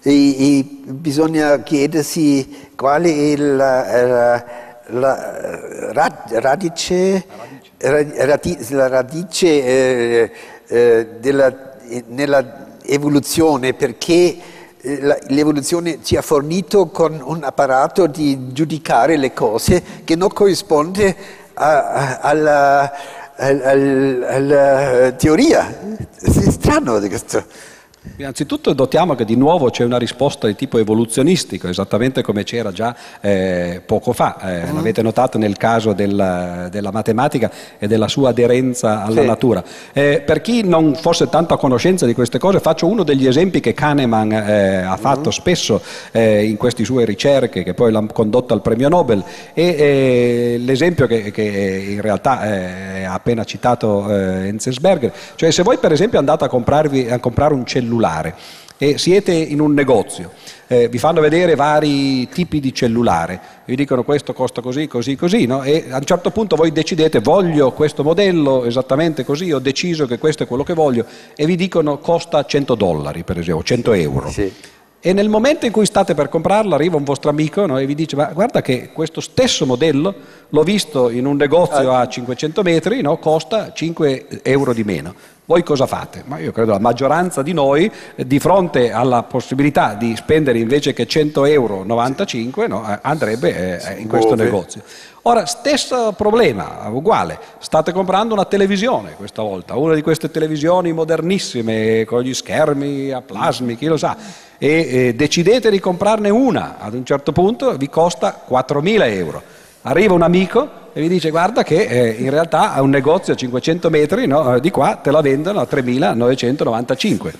e, e bisogna chiedersi quale è la, la, la radice, radice, la radice eh, eh, della, nella evoluzione perché eh, l'evoluzione ci ha fornito con un apparato di giudicare le cose che non corrisponde alla, alla, alla teoria. È strano questo. Innanzitutto notiamo che di nuovo c'è una risposta di tipo evoluzionistico, esattamente come c'era già eh, poco fa. Eh, mm. L'avete notato nel caso del, della matematica e della sua aderenza alla sì. natura. Eh, per chi non fosse tanto a conoscenza di queste cose, faccio uno degli esempi che Kahneman eh, ha fatto mm. spesso eh, in queste sue ricerche, che poi l'ha condotto al premio Nobel, e eh, l'esempio che, che, in realtà ha appena citato Enzensberger, cioè se voi per esempio andate a, a comprare un cellulare, cellulare e siete in un negozio, eh, vi fanno vedere vari tipi di cellulare, vi dicono questo costa così, così, così, no? e a un certo punto voi decidete voglio questo modello esattamente così, ho deciso che questo è quello che voglio e vi dicono costa 100 dollari per esempio, 100 euro. Sì. E nel momento in cui state per comprarlo arriva un vostro amico no, e vi dice ma guarda che questo stesso modello l'ho visto in un negozio a 500 metri, no, costa 5 euro di meno. Voi cosa fate? Ma io credo la maggioranza di noi, di fronte alla possibilità di spendere invece che 100 euro 95, no, eh, andrebbe eh, in questo negozio. Ora, stesso problema, uguale, state comprando una televisione questa volta, una di queste televisioni modernissime con gli schermi a plasmi, chi lo sa, e eh, decidete di comprarne una, ad un certo punto vi costa 4.000 euro. Arriva un amico e vi dice guarda che eh, in realtà a un negozio a 500 metri no, eh, di qua te la vendono a 3.995.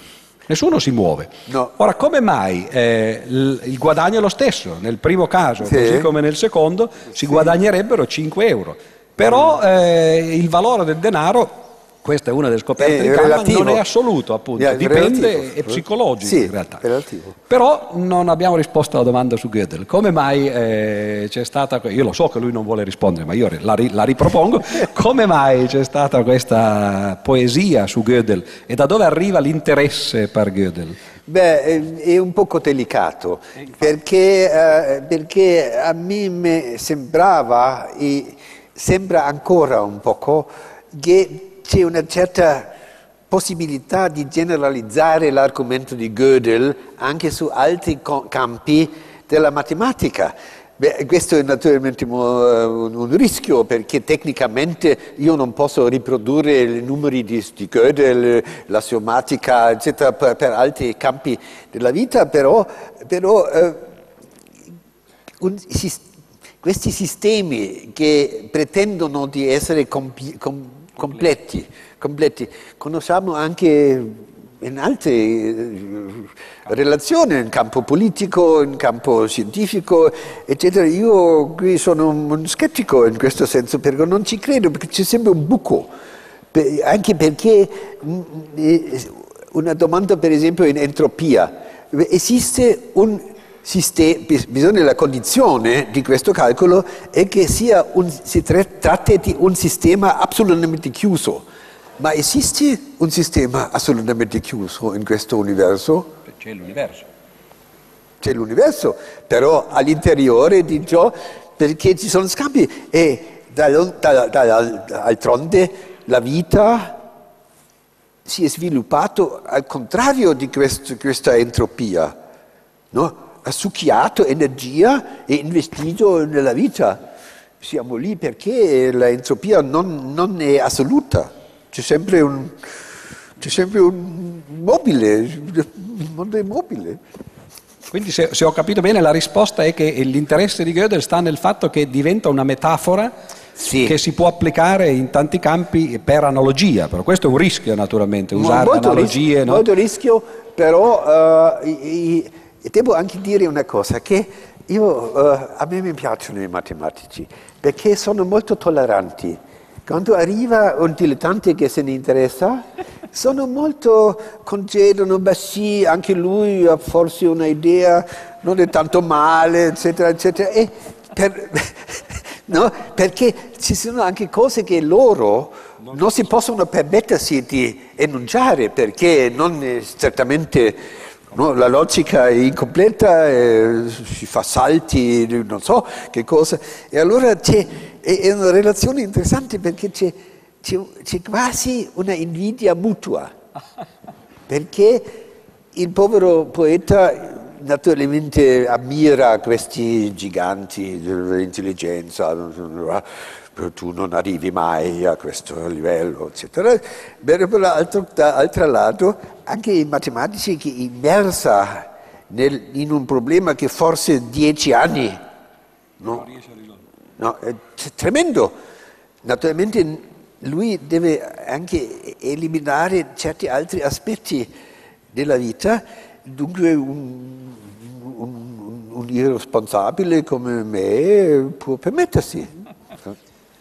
Nessuno si muove. No. Ora, come mai eh, il, il, guadagno è lo stesso? Nel primo caso, sì. così come nel secondo, si sì. guadagnerebbero 5 euro. Però eh, il valore del denaro questa è una delle scoperte è di Kahneman, non è assoluto appunto, è dipende, relativo. è psicologico sì, in realtà. Relativo. Però non abbiamo risposto alla domanda su Gödel. Come mai eh, c'è stata, io lo so che lui non vuole rispondere, ma io la, la ripropongo, come mai c'è stata questa poesia su Gödel e da dove arriva l'interesse per Gödel? Beh, è un poco delicato, perché, eh, perché a me sembrava, e sembra ancora un poco, che c'è una certa possibilità di generalizzare l'argomento di Gödel anche su altri campi della matematica. Beh, questo è naturalmente un, rischio perché tecnicamente io non posso riprodurre i numeri di, di Gödel, la sommatica, eccetera, per, per, altri campi della vita, però, però eh, un, questi sistemi che pretendono di essere compi, com, completi, completi. Conosciamo anche in altre eh, relazioni, in campo politico, in campo scientifico, eccetera. Io qui sono un scettico in questo senso, perché non ci credo, perché c'è sempre un buco, anche perché mm, eh, una domanda per esempio in entropia, esiste un bisogna la condizione di questo calcolo è che un, si tratti di un sistema assolutamente chiuso. Ma esiste un sistema assolutamente chiuso in questo universo? C'è l'universo. C'è l'universo, però all'interiore di ciò, perché ci sono scambi e d'altronde la vita si è sviluppata al contrario di questo, questa entropia. No? Ha succhiato energia e investito nella vita. Siamo lì perché l'entropia non, non è assoluta, c'è sempre un, c'è sempre un mobile, il mondo è mobile. Quindi se, se, ho capito bene la risposta è che l'interesse di Gödel sta nel fatto che diventa una metafora sì. che si può applicare in tanti campi per analogia, però questo è un rischio naturalmente, usare molto analogie. Rischio, no? Molto rischio, però uh, i, i, e devo anche dire una cosa, che io, uh, a me mi piacciono i matematici, perché sono molto tolleranti. Quando arriva un dilettante che se ne interessa, sono molto, concedono, beh sì, anche lui ha forse un'idea, non è tanto male, eccetera, eccetera. E per, no? perché ci sono anche cose che loro non si possono permettersi di enunciare perché non è certamente no, la logica è incompleta, eh, si fa salti, non so che cosa. E allora c'è, è, una relazione interessante perché c'è, c'è, c'è quasi una invidia mutua, perché il povero poeta naturalmente ammira questi giganti dell'intelligenza, tu non arrivi mai a questo livello, eccetera. Per l'altro lato, anche i matematici che immersa nel, in un problema che forse dieci anni no, no, è tremendo. Naturalmente lui deve anche eliminare certi altri aspetti della vita, dunque un, un, un irresponsabile come me può permettersi.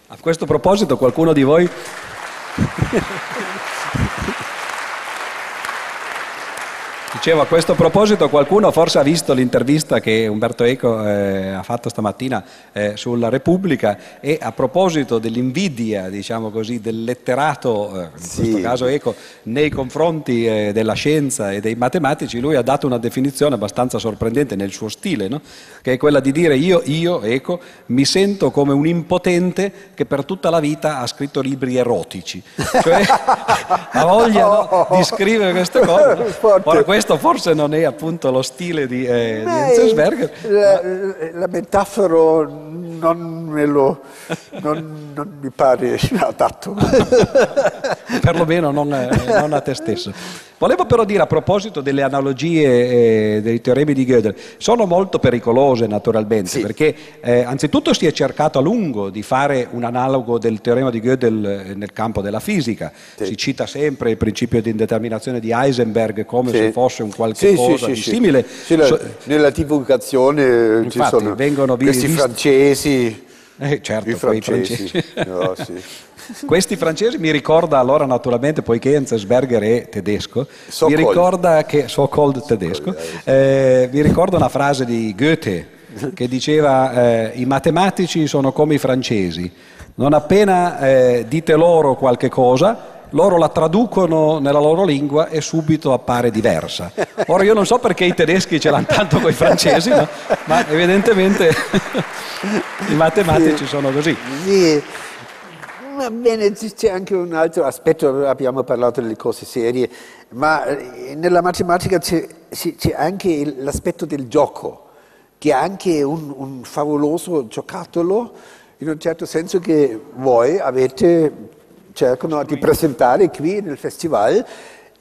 A questo proposito qualcuno di voi... Dicevo, a questo proposito qualcuno forse ha visto l'intervista che Umberto Eco eh, ha fatto stamattina eh, sulla Repubblica e a proposito dell'invidia, diciamo così, del letterato, eh, in sì. questo caso Eco, nei confronti eh, della scienza e dei matematici, lui ha dato una definizione abbastanza sorprendente nel suo stile, no? che è quella di dire io, io, Eco, mi sento come un impotente che per tutta la vita ha scritto libri erotici. Cioè ha voglia no, di scrivere queste cose. Ora, questo forse non è appunto lo stile di, eh, di Enzensberger. La, la, metafora non, me lo, non, non mi pare adatto. Perlomeno non, non a te stesso. Volevo però dire a proposito delle analogie eh, dei teoremi di Gödel, sono molto pericolose naturalmente, sì. perché eh, anzitutto si è cercato a lungo di fare un analogo del teorema di Gödel eh, nel campo della fisica, sì. si cita sempre il principio di indeterminazione di Heisenberg come sì. se fosse un qualche cosa di simile. La, nella divulgazione Infatti, ci sono vengono questi visti... francesi, eh, certo, i francesi. francesi. No, questi francesi mi ricorda allora naturalmente, poiché Enzensberger è tedesco, so mi ricorda che, so called tedesco, eh, mi ricorda una frase di Goethe che diceva eh, i matematici sono come i francesi, non appena eh, dite loro qualche cosa, loro la traducono nella loro lingua e subito appare diversa. Ora io non so perché i tedeschi ce l'hanno tanto con i francesi, no? ma evidentemente i matematici sono così. Sì. Va bene, c'è anche un altro aspetto, abbiamo parlato delle cose serie, ma eh, nella matematica c'è, c'è anche l'aspetto del gioco, che è anche un, un, favoloso giocattolo, in un certo senso che voi avete, cercano di presentare qui nel festival,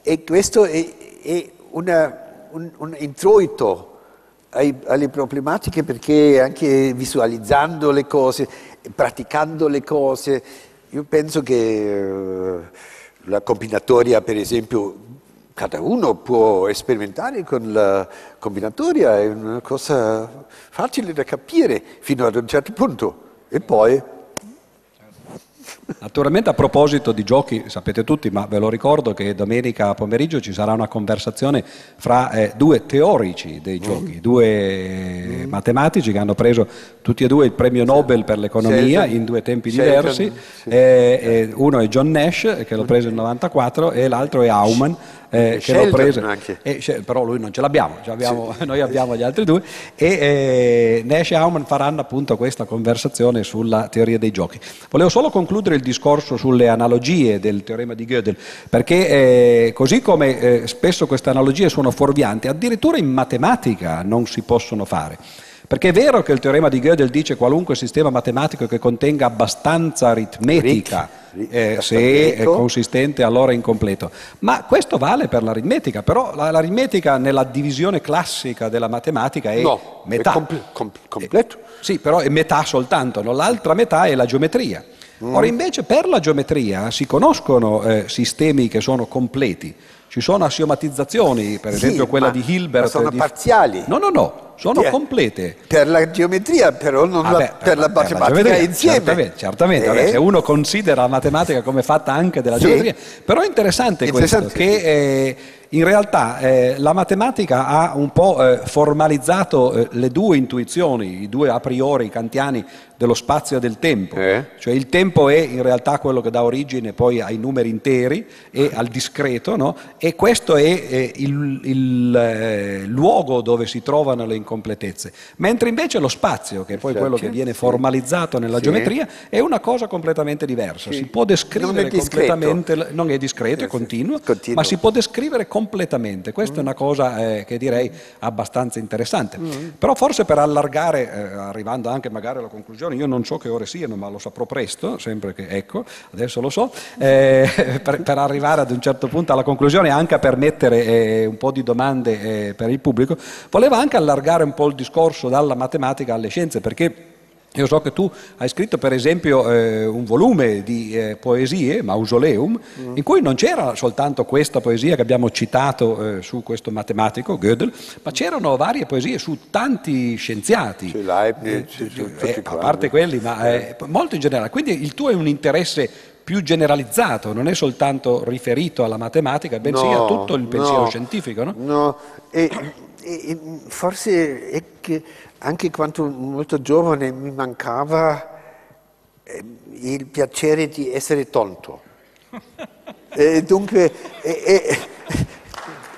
e questo è, è una, un, un introito ai, alle problematiche perché anche visualizzando le cose, praticando le cose, io penso che eh, la combinatoria, per esempio, cada uno può sperimentare con la combinatoria, è una cosa facile da capire fino ad un certo punto. E poi Naturalmente a proposito di giochi, sapete tutti, ma ve lo ricordo che domenica pomeriggio ci sarà una conversazione fra eh, due teorici dei giochi, mm. due mm. matematici che hanno preso tutti e due il premio Nobel per l'economia in due tempi diversi. Eh, eh, uno è John Nash, che l'ha preso nel 94, e l'altro è Aumann eh, che l'ho preso, e, però lui non ce l'abbiamo, abbiamo, sì. noi abbiamo gli altri due, e eh, Nash e Aumann faranno appunto questa conversazione sulla teoria dei giochi. Volevo solo concludere il discorso sulle analogie del teorema di Gödel, perché eh, così come eh, spesso queste analogie sono fuorvianti, addirittura in matematica non si possono fare. Perché è vero che il teorema di Gödel dice qualunque sistema matematico che contenga abbastanza aritmetica, eh, se è consistente allora è incompleto. Ma questo vale per l'aritmetica, però l'aritmetica nella divisione classica della matematica è no, metà. È compl- compl- completo. Eh, sì, però è metà soltanto, no? l'altra metà è la geometria. Mm. Ora invece per la geometria si conoscono eh, sistemi che sono completi. Ci sono assiomatizzazioni, per esempio sì, quella di Hilbert. Ma sono di... parziali. No, no, no, sono yeah. complete. Per la geometria, però, non ah, la, beh, per, per, la matematica la insieme. Certamente, certamente. Eh? Vabbè, se uno considera la matematica come fatta anche della sì. geometria. Però è interessante, interessante questo, che eh, in realtà eh, la matematica ha un po' eh, formalizzato eh, le due intuizioni, i due a priori kantiani dello spazio e del tempo. Eh? Cioè il tempo è in realtà quello che dà origine poi ai numeri interi e al discreto, no? e questo è eh, il, il eh, luogo dove si trovano le incompletezze. Mentre invece lo spazio, che è poi quello che viene formalizzato nella Sì. geometria, è una cosa completamente diversa. Sì. Si può descrivere Non completamente, non è discreto, è continuo, Continuo. ma si può descrivere completamente. Questa è una cosa eh, che direi abbastanza interessante. Però forse per allargare, eh, arrivando anche magari alla conclusione, io non so che ore siano, ma lo saprò presto, sempre che ecco, adesso lo so, eh, per, per arrivare ad un certo punto alla conclusione, anche a permettere eh, un po' di domande eh, per il pubblico, volevo anche allargare un po' il discorso dalla matematica alle scienze, perché io so che tu hai scritto per esempio eh, un volume di eh, poesie, Mausoleum, in cui non c'era soltanto questa poesia che abbiamo citato eh, su questo matematico, Gödel, ma c'erano varie poesie su tanti scienziati. Su Leibniz, su tutti Eh, a parte quelli, ma eh, molto in generale. Quindi il tuo è un interesse più generalizzato, non è soltanto riferito alla matematica, bensì a tutto il pensiero no, scientifico, no? No, e- e forse è che anche quando molto giovane mi mancava eh, il piacere di essere tonto. E dunque, e- e-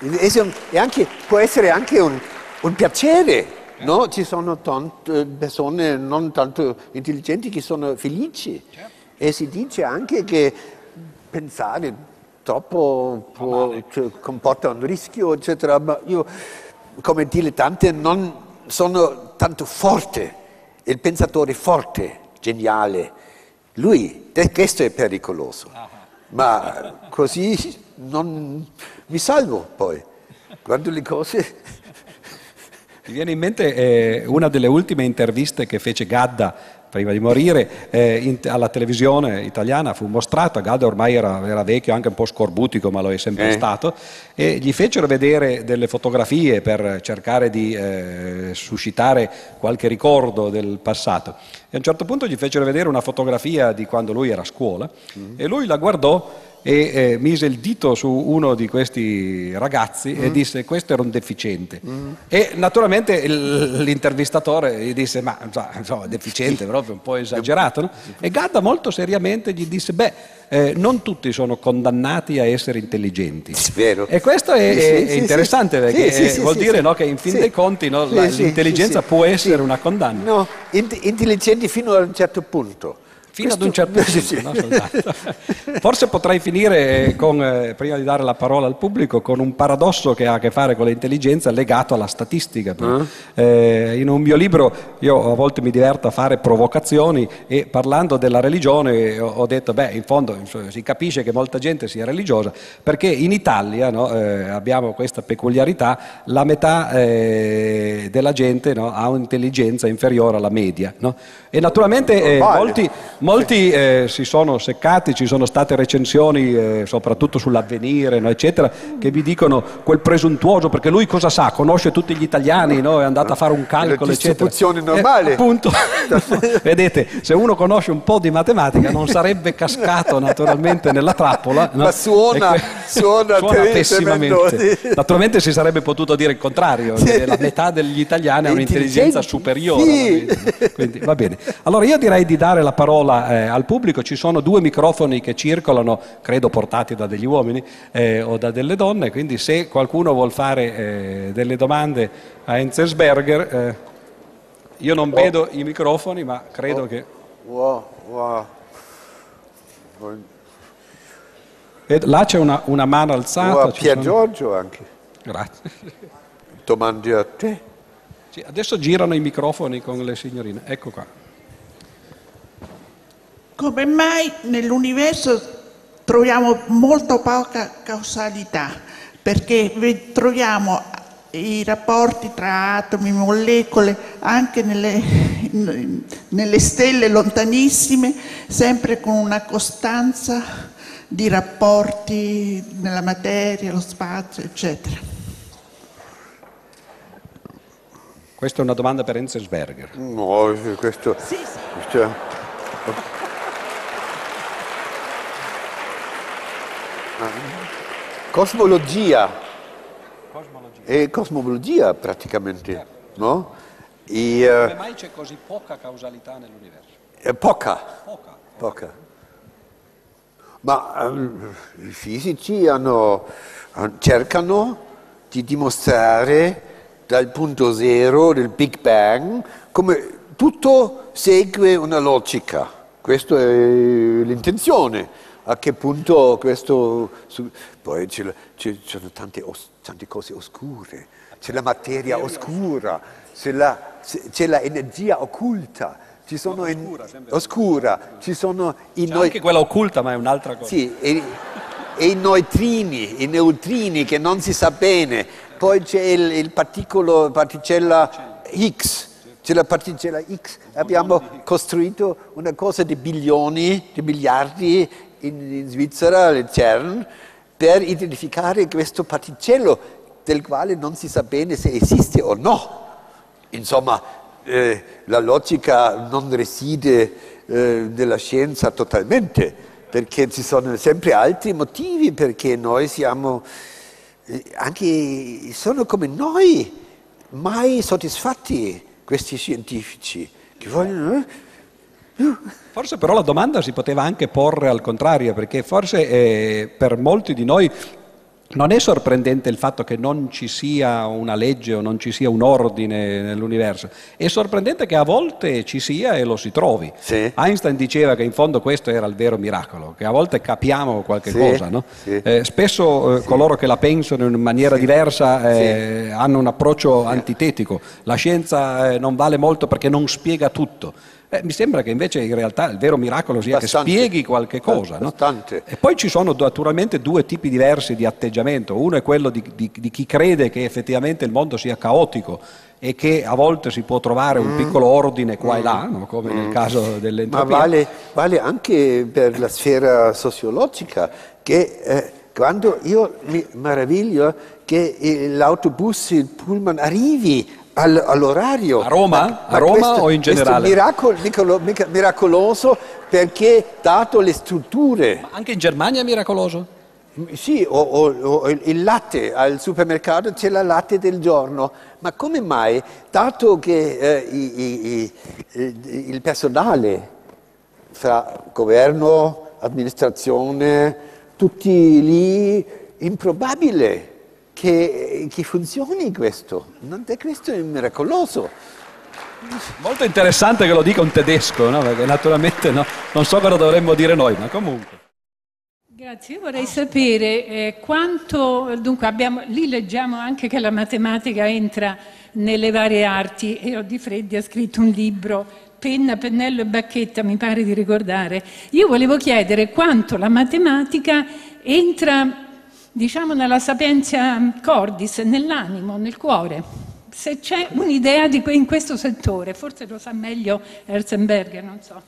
e- e anche- può essere anche un, un piacere, no? Ci sono tante persone non tanto intelligenti che sono felici e si dice anche che pensare troppo può- cioè, comporta un rischio, eccetera, ma io come dilettante non sono tanto forte, il pensatore forte, geniale. Lui, questo è pericoloso, ma così non mi salvo poi. Quando le cose... Mi viene in mente eh, una delle ultime interviste che fece Gadda prima di morire eh, in- alla televisione italiana, fu mostrata, Gadda ormai era, era vecchio, anche un po' scorbutico, ma lo è sempre Eh. stato, e gli fecero vedere delle fotografie per cercare di eh, suscitare qualche ricordo del passato. E a un certo punto gli fecero vedere una fotografia di quando lui era a scuola e lui la guardò e eh, mise il dito su uno di questi ragazzi e disse questo era un deficiente e naturalmente il- l'intervistatore gli disse ma insomma, deficiente proprio un po' esagerato no? e Gadda molto seriamente gli disse beh eh, non tutti sono condannati a essere intelligenti Vero. e questo è, Sì, è- sì, è interessante sì. perché eh, vuol dire no, che in fin dei conti no, l'intelligenza può essere una condanna No, int- intelligenti fino a un certo punto. Fino ad un Questo- certo Sì, punto, sì. no, soltanto. Forse potrei finire con, eh, prima di dare la parola al pubblico, con un paradosso che ha a che fare con l'intelligenza legato alla statistica. Eh, in un mio libro io a volte mi diverto a fare provocazioni e parlando della religione ho, detto, beh, in fondo si capisce che molta gente sia religiosa perché in Italia no, eh, abbiamo questa peculiarità, la metà eh, della gente no, ha un'intelligenza inferiore alla media. no? E naturalmente eh, molti, molti eh, si sono seccati, ci sono state recensioni eh, soprattutto sull'avvenire, no, eccetera, che vi dicono quel presuntuoso, perché lui cosa sa? Conosce tutti gli italiani, no? è andato a fare un calcolo, eccetera. distribuzione normale. Eh, appunto, vedete, se uno conosce un po' di matematica non sarebbe cascato naturalmente nella trappola. no? Ma suona- que- suona tre- pessimamente. sì. Naturalmente si sarebbe potuto dire il contrario, che la metà degli italiani ha un'intelligenza superiore. sì. Quindi va bene. Allora io direi di dare la parola eh, al pubblico, ci sono due microfoni che circolano, credo portati da degli uomini eh, o da delle donne, quindi se qualcuno vuol fare eh, delle domande a Enzensberger, eh, io non vedo i microfoni, ma credo che... Wow, wow. Vedo- là c'è una, una mano alzata. Wow, Pier sono- Giorgio anche. Grazie. Domandi a te. Sì, adesso girano i microfoni con le signorine, ecco qua. Come mai nell'universo troviamo molto poca causalità? Perché troviamo i rapporti tra atomi, molecole, anche nelle, nelle stelle lontanissime, sempre con una costanza di rapporti nella materia, lo spazio, eccetera. Questa è una domanda per Enzensberger. No, questo... Sì, sì. questo- Cosmologia è cosmologia praticamente, no? E, Come eh, mai c'è così poca causalità nell'universo? è poca, Poca. poca. Ma ehm, i fisici hanno- han- cercano di dimostrare dal punto zero del Big Bang come tutto segue una logica. Questa è l'intenzione. A che punto questo... Poi ci sono tante, os- tante cose oscure, c'è la materia oscura, c'è la, c'è la energia occulta, ci sono in- Oscura, sempre. oscura, ci sono i noi- anche quella occulta, ma è un'altra cosa. sì, e, e i neutrini, i neutrini che non si sa bene, poi c'è il, il particolo, particella X, c'è la particella X, abbiamo costruito una cosa di bilioni, di miliardi in, in Svizzera, il CERN, per identificare questo particello del quale non si sa bene se esiste o no. Insomma, eh, la logica non reside eh, nella scienza totalmente, perché ci sono sempre altri motivi perché noi siamo, eh, anche sono come noi, mai soddisfatti questi scientifici, che vogliono... Forse però la domanda si poteva anche porre al contrario, perché forse eh, per molti di noi non è sorprendente il fatto che non ci sia una legge o non ci sia un ordine nell'universo, è sorprendente che a volte ci sia e lo si trovi. Sì. Einstein diceva che in fondo questo era il vero miracolo, che a volte capiamo qualche Sì, cosa. no? sì. Eh, spesso eh, coloro che la pensano in maniera diversa eh, hanno un approccio antitetico. La scienza eh, non vale molto perché non spiega tutto. Eh, mi sembra che invece in realtà il vero miracolo sia Bastante. che spieghi qualche cosa. no? E poi ci sono naturalmente due tipi diversi di atteggiamento. Uno è quello di, di- di chi crede che effettivamente il mondo sia caotico e che a volte si può trovare un piccolo ordine qua e là, no? come nel caso Mm. Ma dell'entropia. vale, vale anche per la sfera sociologica, che eh, quando io mi meraviglio che l'autobus, il pullman arrivi al- all'orario. A Roma? A Roma o in generale? Questo miracolo, miracolo- miracoloso perché dato le strutture, Ma anche in Germania è miracoloso? sì, o, o- o il latte al supermercato c'è la latte del giorno, ma come mai, dato che eh, i- i- il personale fra governo, amministrazione, tutti lì, improbabile che, che funzioni questo. Non è questo è miracoloso. Molto interessante che lo dica un tedesco, no? perché naturalmente no, non so cosa dovremmo dire noi, ma comunque. Grazie, io vorrei sapere eh, quanto, dunque abbiamo, lì leggiamo anche che la matematica entra nelle varie arti e Oddi Freddi ha scritto un libro, penna, pennello e bacchetta, mi pare di ricordare. Io volevo chiedere quanto la matematica entra, diciamo, nella sapienza cordis, nell'animo, nel cuore. Se c'è un'idea in questo settore, forse lo sa meglio Herzenberger, non so.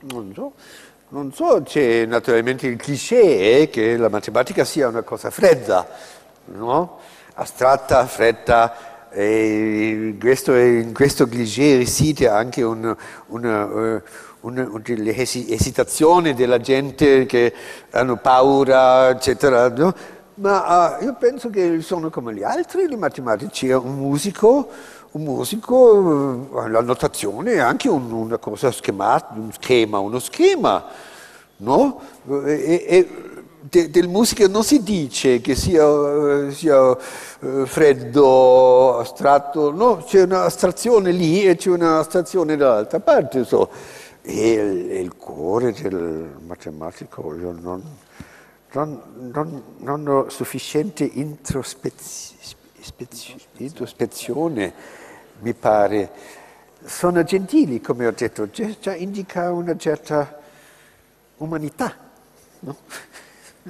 Non so, non so, c'è naturalmente il cliché eh, che la matematica sia una cosa fredda, no? astratta, fredda, e in questo, in questo cliché riside anche un- una, esi- esitazioni della gente che hanno paura, eccetera. no? Ma eh, io penso che sono come gli altri, i matematici, un musico, un musico, eh, la notazione è anche un- una cosa schematica, un schema, uno schema, no? E, e de- del musico non si dice che sia, eh, sia, eh, freddo, astratto, no? C'è un'astrazione lì e c'è un'astrazione dall'altra parte. so. E il, cuore del matematico, io non, non, non- non ho sufficiente introspez- spez- introspezione, mi pare. Sono gentili, come ho detto, già indica una certa umanità. No?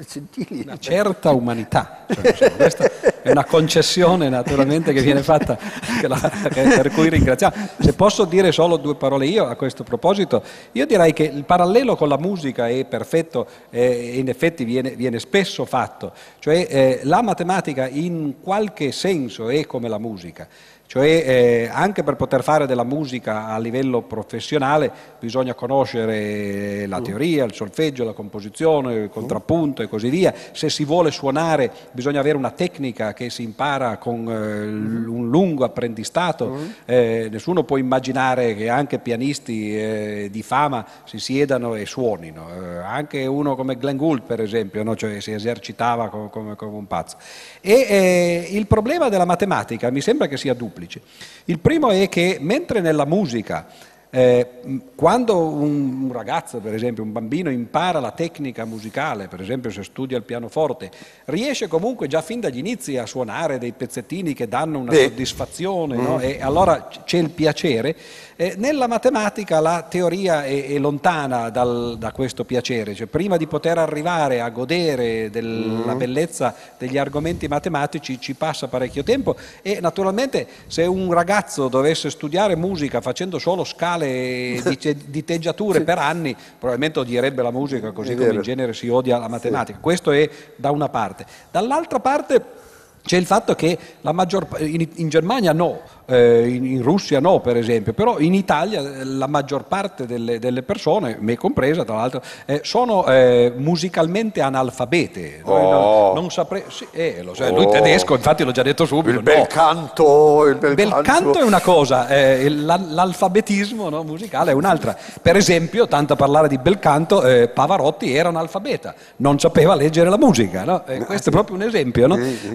Gentili. Una certa umanità, cioè, questa è una concessione naturalmente che viene fatta, che la- che- per cui ringraziamo. Se posso dire solo due parole io a questo proposito, io direi che il parallelo con la musica è perfetto eh, e in effetti viene, viene spesso fatto, cioè eh, la matematica in qualche senso è come la musica. Cioè eh, anche per poter fare della musica a livello professionale bisogna conoscere la teoria, il solfeggio, la composizione, il contrappunto e così via. Se si vuole suonare bisogna avere una tecnica che si impara con eh, un lungo apprendistato. Eh, nessuno può immaginare che anche pianisti eh, di fama si siedano e suonino. Eh, anche uno come Glenn Gould per esempio, no? cioè, si esercitava come, come, come un pazzo. E eh, il problema della matematica mi sembra che sia duplice duplici. Il primo è che mentre nella musica eh, quando un, ragazzo, per esempio, un bambino impara la tecnica musicale, per esempio se studia il pianoforte, riesce comunque già fin dagli inizi a suonare dei pezzettini che danno una Beh. soddisfazione mm. no? e allora c'è il piacere. Eh, nella matematica la teoria è, è lontana dal, da questo piacere, cioè prima di poter arrivare a godere della mm. bellezza degli argomenti matematici ci passa parecchio tempo e naturalmente se un ragazzo dovesse studiare musica facendo solo scale di, di teggiature sì. per anni, probabilmente odierebbe la musica così come in genere si odia la matematica. Sì. Questo è da una parte. Dall'altra parte c'è il fatto che maggior, in, in Germania no, eh, in, in, Russia no per esempio, però in Italia eh, la maggior parte delle, delle persone, me compresa tra l'altro, eh, sono eh, musicalmente analfabete. Oh. Non, non saprei, sì, eh, lo sai, oh. lui tedesco, infatti l'ho già detto subito. Il bel no. canto, il bel, bel canto. canto. è una cosa, eh, l'alfabetismo no, musicale è un'altra. Per esempio, tanto a parlare di bel canto, Pavarotti era un alfabeta, non sapeva leggere la musica, no? questo è proprio un esempio.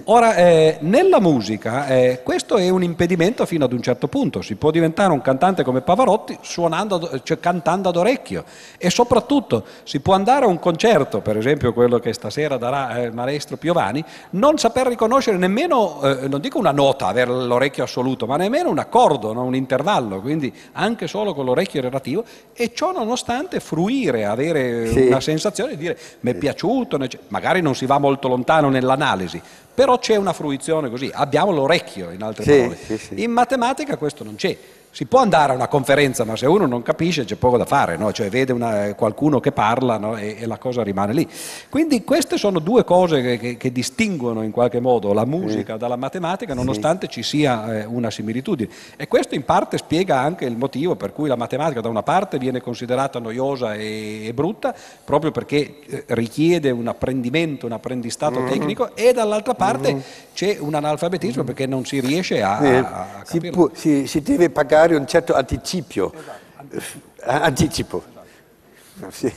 Ora, nella musica questo è un impedimento certo fino ad un certo punto, si può diventare un cantante come Pavarotti suonando, cioè cantando ad orecchio e soprattutto si può andare a un concerto, per esempio quello che stasera darà eh, il maestro Piovani, non saper riconoscere nemmeno, eh, non dico una nota, avere l'orecchio assoluto, ma nemmeno un accordo, no? un intervallo, quindi anche solo con l'orecchio relativo e ciò nonostante fruire, avere sì. una sensazione di dire mi è piaciuto, magari non si va molto lontano nell'analisi, però c'è una fruizione così, abbiamo l'orecchio in altre sì, parole. Sì, sì. In matematica questo non c'è. Si può andare a una conferenza, ma se uno non capisce c'è poco da fare, no? cioè vede una, qualcuno che parla no? e, e, la cosa rimane lì. Quindi queste sono due cose che, che, che distinguono in qualche modo la musica dalla matematica, nonostante ci sia eh, una similitudine. E questo in parte spiega anche il motivo per cui la matematica da una parte viene considerata noiosa e, e brutta, proprio perché eh, richiede un apprendimento, un apprendistato mm-hmm. tecnico, e dall'altra parte mm-hmm. c'è un analfabetismo mm-hmm. perché non si riesce a, eh, a, a si, può, si, si deve pagare dare un certo anticipio. Esatto. Anticipo. Sì.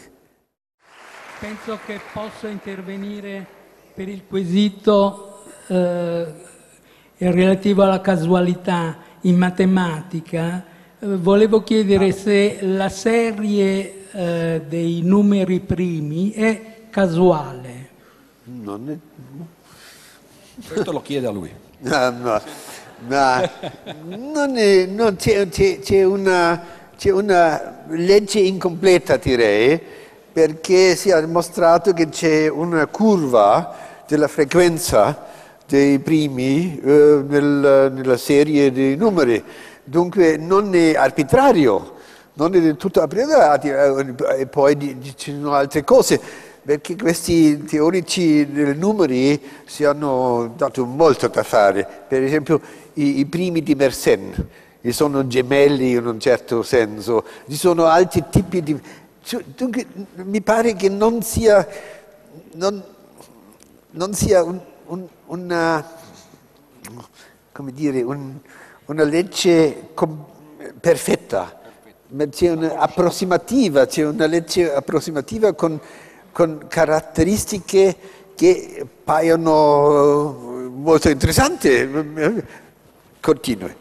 Penso che posso intervenire per il quesito eh, relativo alla casualità in matematica. Eh, volevo chiedere se la serie eh, dei numeri primi è casuale. Non è... Questo lo chiede a lui. No, no ma non è, non c'è, c'è, c'è, una, c'è, una, legge incompleta direi perché si è dimostrato che c'è una curva della frequenza dei primi eh, nel, nella serie dei numeri, dunque non è arbitrario, non è del tutto arbitrario eh, e poi ci sono altre cose perché questi teorici dei numeri si hanno dato molto da fare. Per esempio i, i primi di Mersenne, che sono gemelli in un certo senso, ci sono altri tipi di... Cioè, dunque, mi pare che non sia, non, non sia un, un, una, dire, un, una legge perfetta, ma c'è un'approssimativa, c'è una legge approssimativa con con caratteristiche che paiono molto interessanti. Continui.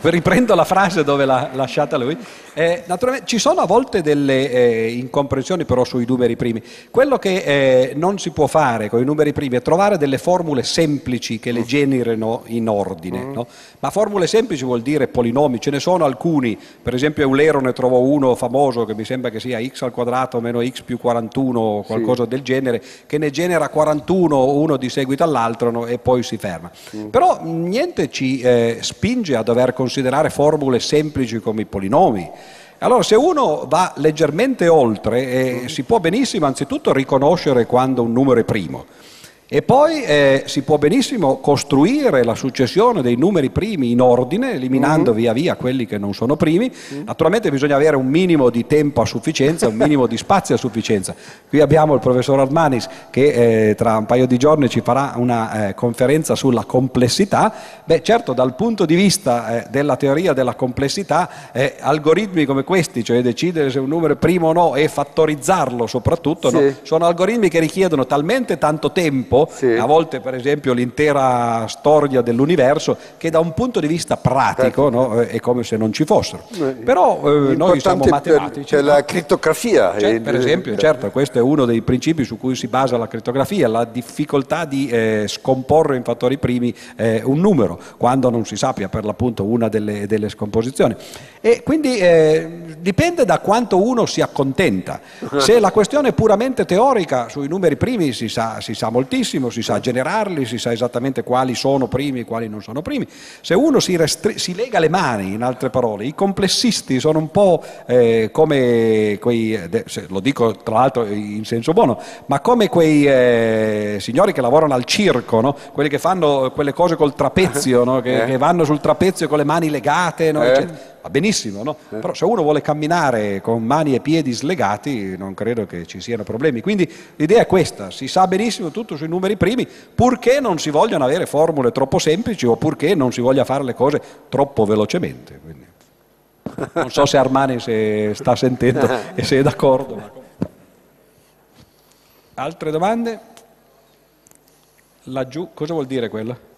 Riprendo la frase dove l'ha lasciata lui. Eh, naturalmente ci sono a volte delle eh, incomprensioni però sui numeri primi. Quello che eh, non si può fare con i numeri primi è trovare delle formule semplici che le generino in ordine. No? Ma formule semplici vuol dire polinomi, ce ne sono alcuni, per esempio Eulero ne trovò uno famoso che mi sembra che sia x al quadrato meno x più 41 o qualcosa sì. del genere, che ne genera 41 uno di seguito all'altro no? e poi si ferma. Sì. Però niente ci eh, spinge a dover considerare formule semplici come i polinomi. Allora, se uno va leggermente oltre, eh, si può benissimo anzitutto riconoscere quando un numero è primo E poi eh, si può benissimo costruire la successione dei numeri primi in ordine, eliminando mm. via via quelli che non sono primi. Mm. Naturalmente bisogna avere un minimo di tempo a sufficienza, un minimo di spazio a sufficienza. Qui abbiamo il professor Armanis che eh, tra un paio di giorni ci farà una eh, conferenza sulla complessità. Beh, certo, dal punto di vista eh, della teoria della complessità, eh, algoritmi come questi, cioè decidere se un numero è primo o no e fattorizzarlo soprattutto, sì. no, sono algoritmi che richiedono talmente tanto tempo sì. a volte per esempio l'intera storia dell'universo, che da un punto di vista pratico certo. no, è come se non ci fossero. Però eh, noi siamo matematici. Per, la crittografia. Cioè, per esempio, certo, questo è uno dei principi su cui si basa la crittografia, la difficoltà di eh, scomporre in fattori primi eh, un numero, quando non si sappia per l'appunto una delle, delle scomposizioni. E quindi eh, dipende da quanto uno si accontenta. Se la questione è puramente teorica, sui numeri primi si sa, si sa moltissimo, benissimo, si sa generarli, si sa esattamente quali sono primi e quali non sono primi. Se uno si, restri- si lega le mani, in altre parole, i complessisti sono un po' eh, come quei, lo dico tra l'altro in senso buono, ma come quei eh, signori che lavorano al circo, no? quelli che fanno quelle cose col trapezio, no? che, eh. che, vanno sul trapezio con le mani legate, no? Va benissimo, no? eh. però se uno vuole camminare con mani e piedi slegati non credo che ci siano problemi. Quindi l'idea è questa, si sa benissimo tutto sui numeri primi, purché non si vogliano avere formule troppo semplici o purché non si voglia fare le cose troppo velocemente. Quindi, non so se Armani se sta sentendo e se è d'accordo. Altre domande? Laggiù, cosa vuol dire quella?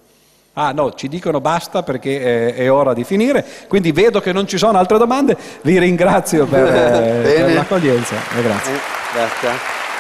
Ah no, ci dicono basta perché è, è, ora di finire, quindi vedo che non ci sono altre domande, vi ringrazio per, eh, per l'accoglienza. Eh, grazie. grazie.